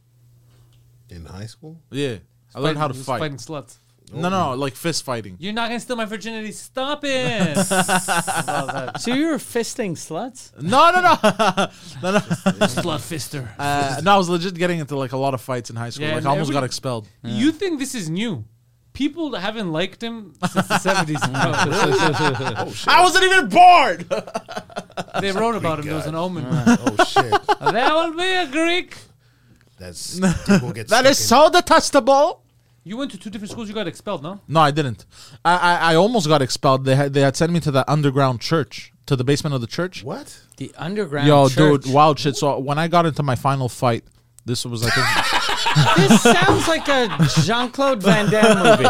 in high school. Yeah, I learned how to fight. Fighting sluts. No, no, no, like fist fighting. You're not gonna steal my virginity. Stop it. So you were fisting sluts? No, no, no, no, no. Slut fister. Uh, no, I was legit getting into like a lot of fights in high school. Yeah, like and I almost got everybody- expelled. You think this is new? People haven't liked him since the seventies. I wasn't even bored. they wrote about him. There was an omen. Oh shit! there will be a Greek. That's people get that stuck so detestable. You went to two different schools. You got expelled, no? No, I didn't. I, I, I almost got expelled. They had they had sent me to the underground church, to the basement of the church. What? The underground. Yo, church. dude, wild shit. So when I got into my final fight, this was I think This sounds like a Jean Claude Van Damme movie.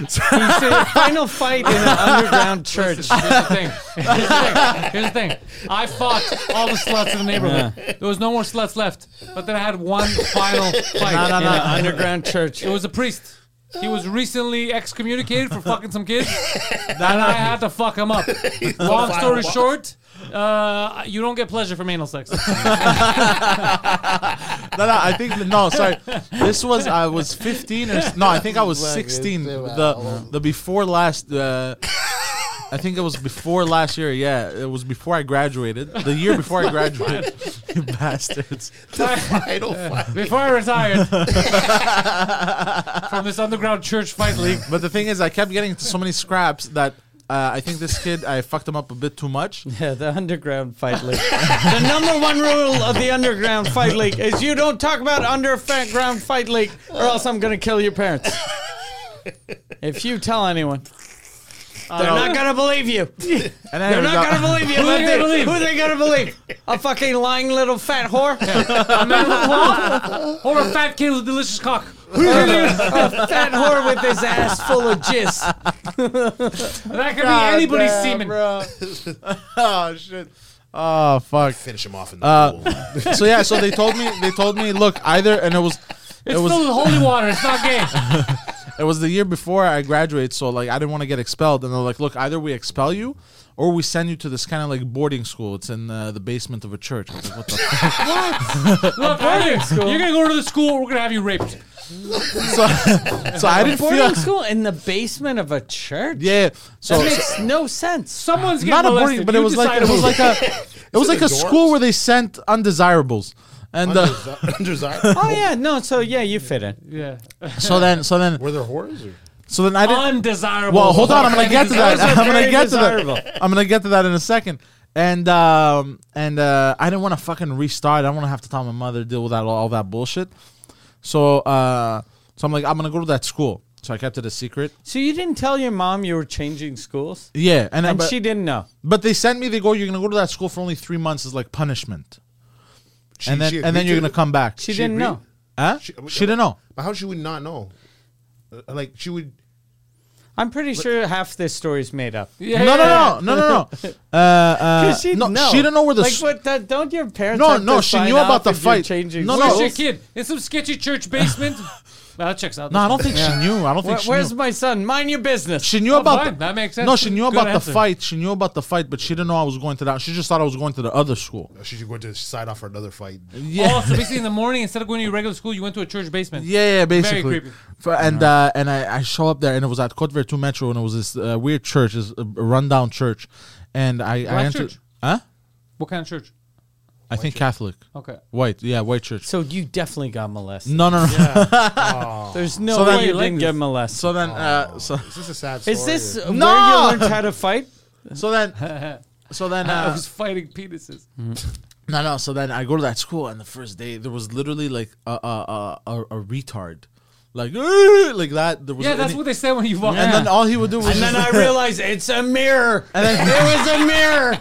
He's in a final fight in an underground church. Here's the thing. Here's the thing. Here's the thing. I fought all the sluts in the neighborhood. There was no more sluts left. But then I had one final fight. No, no, In no. an underground church. It was a priest. He was recently excommunicated for fucking some kids, and I had to fuck him up. Long story short, uh, you don't get pleasure from anal sex. no, no. I think no. Sorry, this was I was 15 or no. I think I was 16. The the before last. Uh, I think it was before last year. Yeah, it was before I graduated. The year before I graduated. you bastards. Final fight. Before I retired from this underground church fight league, But the thing is, I kept getting into so many scraps that uh, I think this kid I fucked him up a bit too much. Yeah, the underground fight league. the number one rule of the underground fight league is you don't talk about underground fight league, or else I'm gonna kill your parents. If you tell anyone, they're not gonna believe you. And then They're it not gonna believe you. Who but they gonna believe? Who they gonna believe? A fucking lying little fat whore? or a fat kid with delicious cock. A fat whore with his ass full of jizz. That could be anybody's semen. bro. oh shit. Oh fuck. Finish him off in the Uh, pool. so yeah, so they told me they told me look either and it was It's it was filled with holy water. It's not gay. it was the year before I graduated, so like I didn't want to get expelled, and they're like, look, either we expel you. Or we send you to this kind of like boarding school. It's in uh, the basement of a church. I was like, what the fuck? Look, either you're gonna go to the school. We're gonna have you raped. So, so I didn't Boarding feel. school in the basement of a church? Yeah. So, That makes no sense. Someone's getting not a molested. boarding, but it You was like it decide was like a it was like a school where they sent undesirables, and uh, Undesi- Oh yeah, no. So yeah, you fit in. yeah. so then so then Were there whores? Or? so then I didn't. undesirable. Well, hold on. I'm gonna get to that. Those are I'm gonna very get to that. I'm gonna get to that in a second. And um and uh, I didn't want to fucking restart. I don't want to have to tell my mother deal with that all, all that bullshit. So uh so I'm like I'm gonna go to that school. So I kept it a secret. So you didn't tell your mom you were changing schools, Yeah, and, and but, she didn't know. but they sent me. They go, you're gonna go to that school for only three months as like punishment, She- and then she and then agreed you're to gonna it? come back. She, She didn't agreed? know. huh? She- She, didn't know. But how she would not know? Uh, Like she would. I'm pretty sure half this story's made up. Yeah, no, yeah, no, no, no, no, no. Uh, uh, she no, know. she didn't know where the like s- what? That, don't your parents? No, have no, to she sign knew about the fight. Changing No, Where's no. your schools? kid? In some sketchy church basement Well, that checks out. No, I don't think she knew. I don't think Where- she where's knew. my son? Mind your business. She knew Oh, about fine. the, That makes sense. No, she knew Good about answer. the fight. She knew about the fight, but she didn't know I was going to that. She just thought I was going to the other school. She should go to side off for another fight. Yeah. Oh, so basically in the morning, instead of going to your regular school, you went to a church basement. Yeah, yeah, basically. creepy. For- and uh, and I, I show up there, and it was at Côte Vertu Metro, and it was this uh, weird church, this uh, rundown church, and I, I Black entered. church? Huh? What kind of church? I think Catholic, Okay. white, yeah, white church. so you definitely got molested. No, no, no. There's no So then way you you like didn't get molested. So then, uh, so Is this a sad story? Is this or- where No! you learned how to fight? so then, so then, I uh, was fighting penises. no, no. So then I go to that school, and the first day there was literally like a a a, a, a retard, like like that. There was Yeah, that's any- what they said when you walk. In. And then all he would do was And then just- I realized it's a mirror. And then it was a mirror.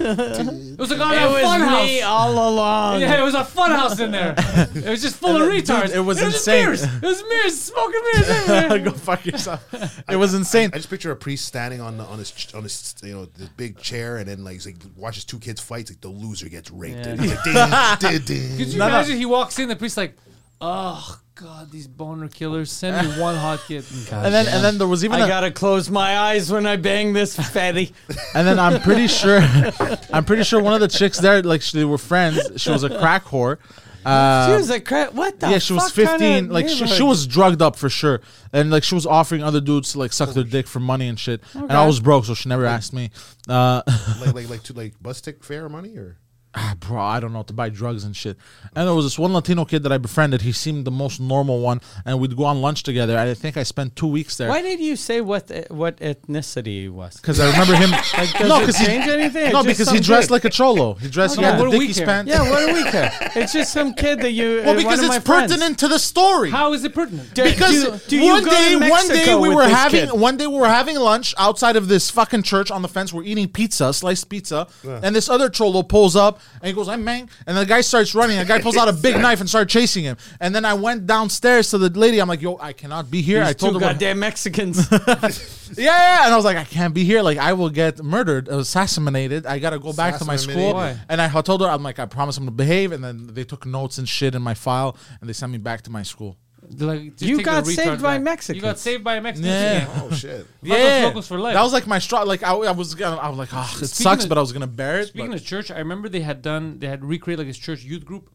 it was a It goddamn was fun me house. all along. Yeah, it was a fun house in there. It was just full And of then, dude, retards. it was just insane. mirrors. It was mirrors, smoking mirrors everywhere. go fuck yourself. It was insane. I just picture a priest standing on the, on his ch- on his you know the big chair, and then like, he's like watches two kids fight. It's like the loser gets raped. And he's like, ding, ding, ding. Could you No, no. imagine he walks in, the priest's like, oh, God, these boner killers. Send me one hot kid. And then and then there was even I a, gotta close my eyes when I bang this fatty. and then I'm pretty sure I'm pretty sure one of the chicks there like she, they were friends. She was a crack whore. Uh, she was a cra- what the yeah, she was fuck kinda 15. Like she, she was drugged up for sure, and like she was offering other dudes to like suck their dick for money and shit. And I was broke, so she never asked me. Uh, like like like to like bus tick fare money or ah, bro, I don't know to buy drugs and shit. And there was this one Latino kid that I befriended. He seemed the most normal one, and we'd go on lunch together. I think I spent two weeks there. Why did you say what what ethnicity he was? Because I remember him. Like, does no, it 'cause he- change anything? no, because he dressed kid. like a cholo. He dressed. Okay, he had what the do we Dickies care? pants. Yeah, what do we care? It's just some kid that you. Well, uh, because one of my it's friends. pertinent to the story. How is it pertinent? Do- because do, do one day, one day we were having kid? one day we were having lunch outside of this fucking church on the fence. We're eating pizza, sliced pizza, and this other cholo pulls up and he goes, "I'm man," and the guy starts running. A guy pulls out a big knife and started chasing him. And then I went downstairs to the lady. I'm like, "Yo, I cannot be here." These I told two her, what- goddamn Mexicans. "Yeah, yeah," and I was like, "I can't be here. Like, I will get murdered, assassinated. I gotta go back to my school." Why? And I told her, "I'm like, I promise I'm gonna behave." And then they took notes and shit in my file, and they sent me back to my school. Like, just You got retards saved by back. Mexicans. You got saved by a Mexican. Yeah. Yeah. oh shit. Locos Locos for life. That was like my straw. Like I, I was gonna, I was like, oh, it Speaking sucks, of- but I was gonna bear it. Speaking but- of church, I remember they had done they had recreated like this church youth group,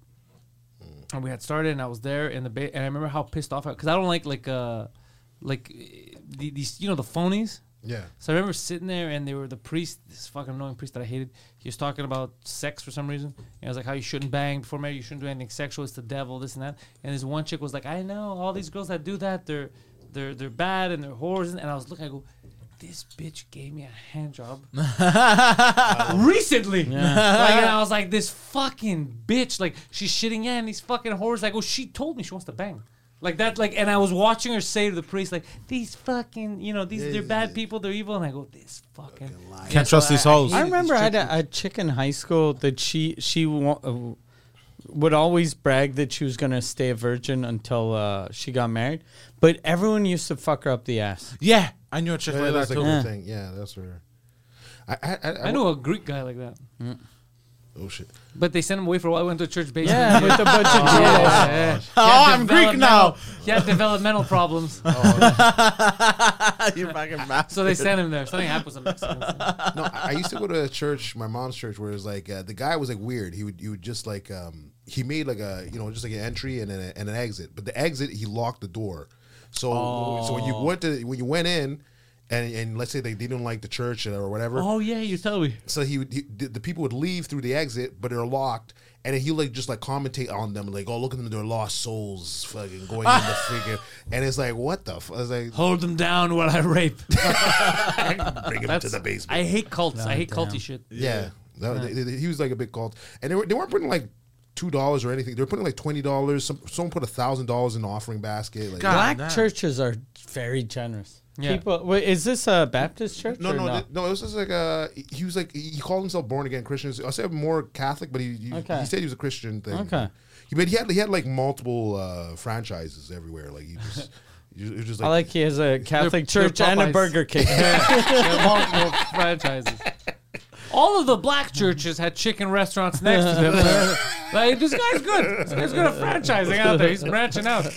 and we had started, and I was there in the ba- and I remember how pissed off I because I don't like like uh like eh, the- these you know the phonies. Yeah. So I remember sitting there, and they were the priest, this fucking annoying priest that I hated. He was talking about sex for some reason. And I was like, how you shouldn't bang before marriage, you shouldn't do anything sexual. It's the devil, this and that. And this one chick was like, I know all these girls that do that, they're they're they're bad and they're whores. And I was looking, I go, this bitch gave me a hand job recently. Like, and I was like, this fucking bitch, like she's shitting in these fucking whores. I go, she told me she wants to bang. Like that, like, and I was watching her say to the priest, like, these fucking, you know, these they're bad people, they're evil, and I go, this fucking. Can't trust these hoes. I remember I had a, a chick in high school that she she wa- uh, would always brag that she was gonna stay a virgin until uh, she got married, but everyone used to fuck her up the ass. Yeah, I knew a chick Yeah, like that's that like too. a thing. Yeah, that's her. I I I, I know a Greek guy like that, Oh shit. but they sent him away for a while. Went to a church basement. Yeah, with a bunch of Yeah, Jews. yeah. He Oh, had I'm Greek now. developmental- He had developmental problems, you fucking bastard. so they sent him there. Something happened with the Mexicans. No, I I used to go to a church, my mom's church, where it was like uh, the guy was like weird. He would, he would just like, um, he made like a, you know, just like an entry and then a, and an exit. But the exit, he locked the door. So, so when you went to, when you went in, and and let's say they didn't like the church or whatever, Oh yeah, you tell me. so he would, he, the, the people would leave through the exit, but they're locked. And he like just like commentate on them, like, oh, look at them, they're lost souls, fucking going in the figure. And it's like, what the? F-? I was like, Hold them down while I rape. bring them to the basement. I hate cults. I hate damn. culty shit. Yeah, That- they- they- he was like a big cult, and they were they weren't putting like two dollars or anything. They were putting like twenty dollars. Some someone put a thousand dollars in the offering basket. Like, God. Black damn. churches are very generous. Yeah. People, wait, is this a Baptist church? no, or no, no, th- no. It was just like a. He was like he called himself born again Christian. I said more Catholic, but he he, Okay. he said he was a Christian thing. Okay. He but he had he had like multiple uh, franchises everywhere. Like he just. It was just I like, like he has a Catholic they're church and a Popeyes. Burger King. They're multiple franchises. All of the black churches had chicken restaurants next to them. like this guy's good. This guy's good at franchising out there. He's branching out.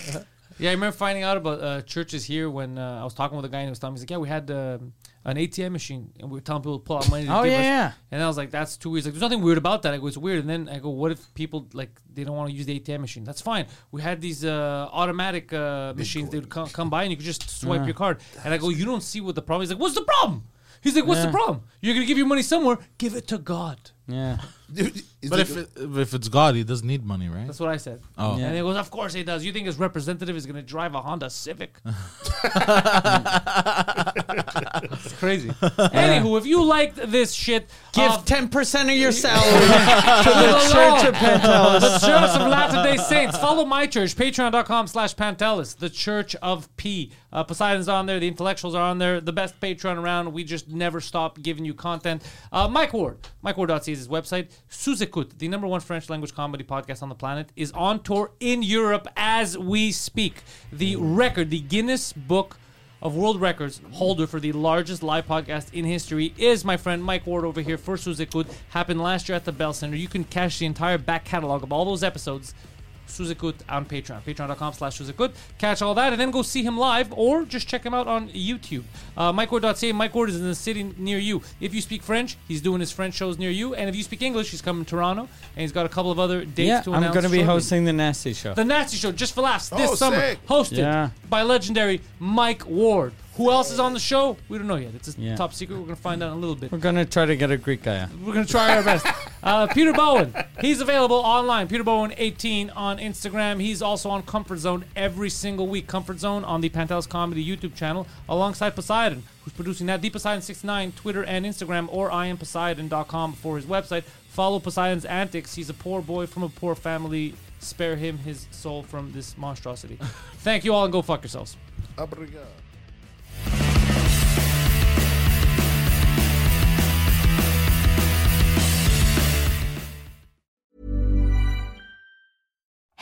Yeah, I remember finding out about uh, churches here when uh, I was talking with a guy and he was telling me, he's like, yeah, we had um, an ATM machine and we were telling people to pull out money. To Oh, give yeah, us. yeah. And I was like, that's too weird. He's like, there's nothing weird about that. I go, it's weird. And then I go, what if people like they don't want to use the ATM machine? That's fine. We had these uh, automatic uh, machines. They would come, come by and you could just swipe your card. And I go, you don't see what the problem. He's like, what's the problem? He's like, what's the problem? You're gonna give your money somewhere. Give it to God. Yeah. Is But if it, if it's God, he doesn't need money, right? That's what I said. Oh. And he goes, of course he does. You think his representative is going to drive a Honda Civic? it's crazy. Anywho, if you liked this shit, Give ten percent of your salary to the Church of Pantelis. the Church of Latter Day Saints. Follow my church, patreon.com slash Pantelis, the Church of P. Uh, Poseidon's on there, the intellectuals are on there, the best Patreon around. We just never stop giving you content. Uh, Mike Ward, MikeWard.ca is his website. Sous Écoute, the number one French language comedy podcast on the planet, is on tour in Europe as we speak. The record, the Guinness Book of world records holder for the largest live podcast in history is my friend Mike Ward over here for Sous Écoute. Happened last year at the Bell Center. You can catch the entire back catalog of all those episodes. Sous Écoute on Patreon. Patreon.com slash Sous Écoute. Catch all that and then go see him live or just check him out on YouTube. Uh, MikeWard.ca. Mike Ward is in the city near you. If you speak French, he's doing his French shows near you. And if you speak English, he's coming to Toronto. And he's got a couple of other dates Yeah, to I'm going to be shortly. hosting the Nasty Show. The Nasty Show, just for laughs, this Oh, summer, sick. hosted Yeah. by legendary Mike Ward. Who else is on the show? We don't know yet. It's a Yeah. top secret. We're going to find out in a little bit. We're going to try to get a Greek guy on. We're going to try our best. Uh, Peter Bowen, he's available online. Peter Bowen 18 on Instagram. He's also on Comfort Zone every single week. Comfort Zone on the Pantelis Comedy YouTube channel alongside Poseidon, who's producing that. The Poseidon69, Twitter and Instagram, or iampaposeidon.com for his website. Follow Poseidon's antics. He's a poor boy from a poor family. Spare him his soul from this monstrosity. Thank you all and go fuck yourselves. Obrigado.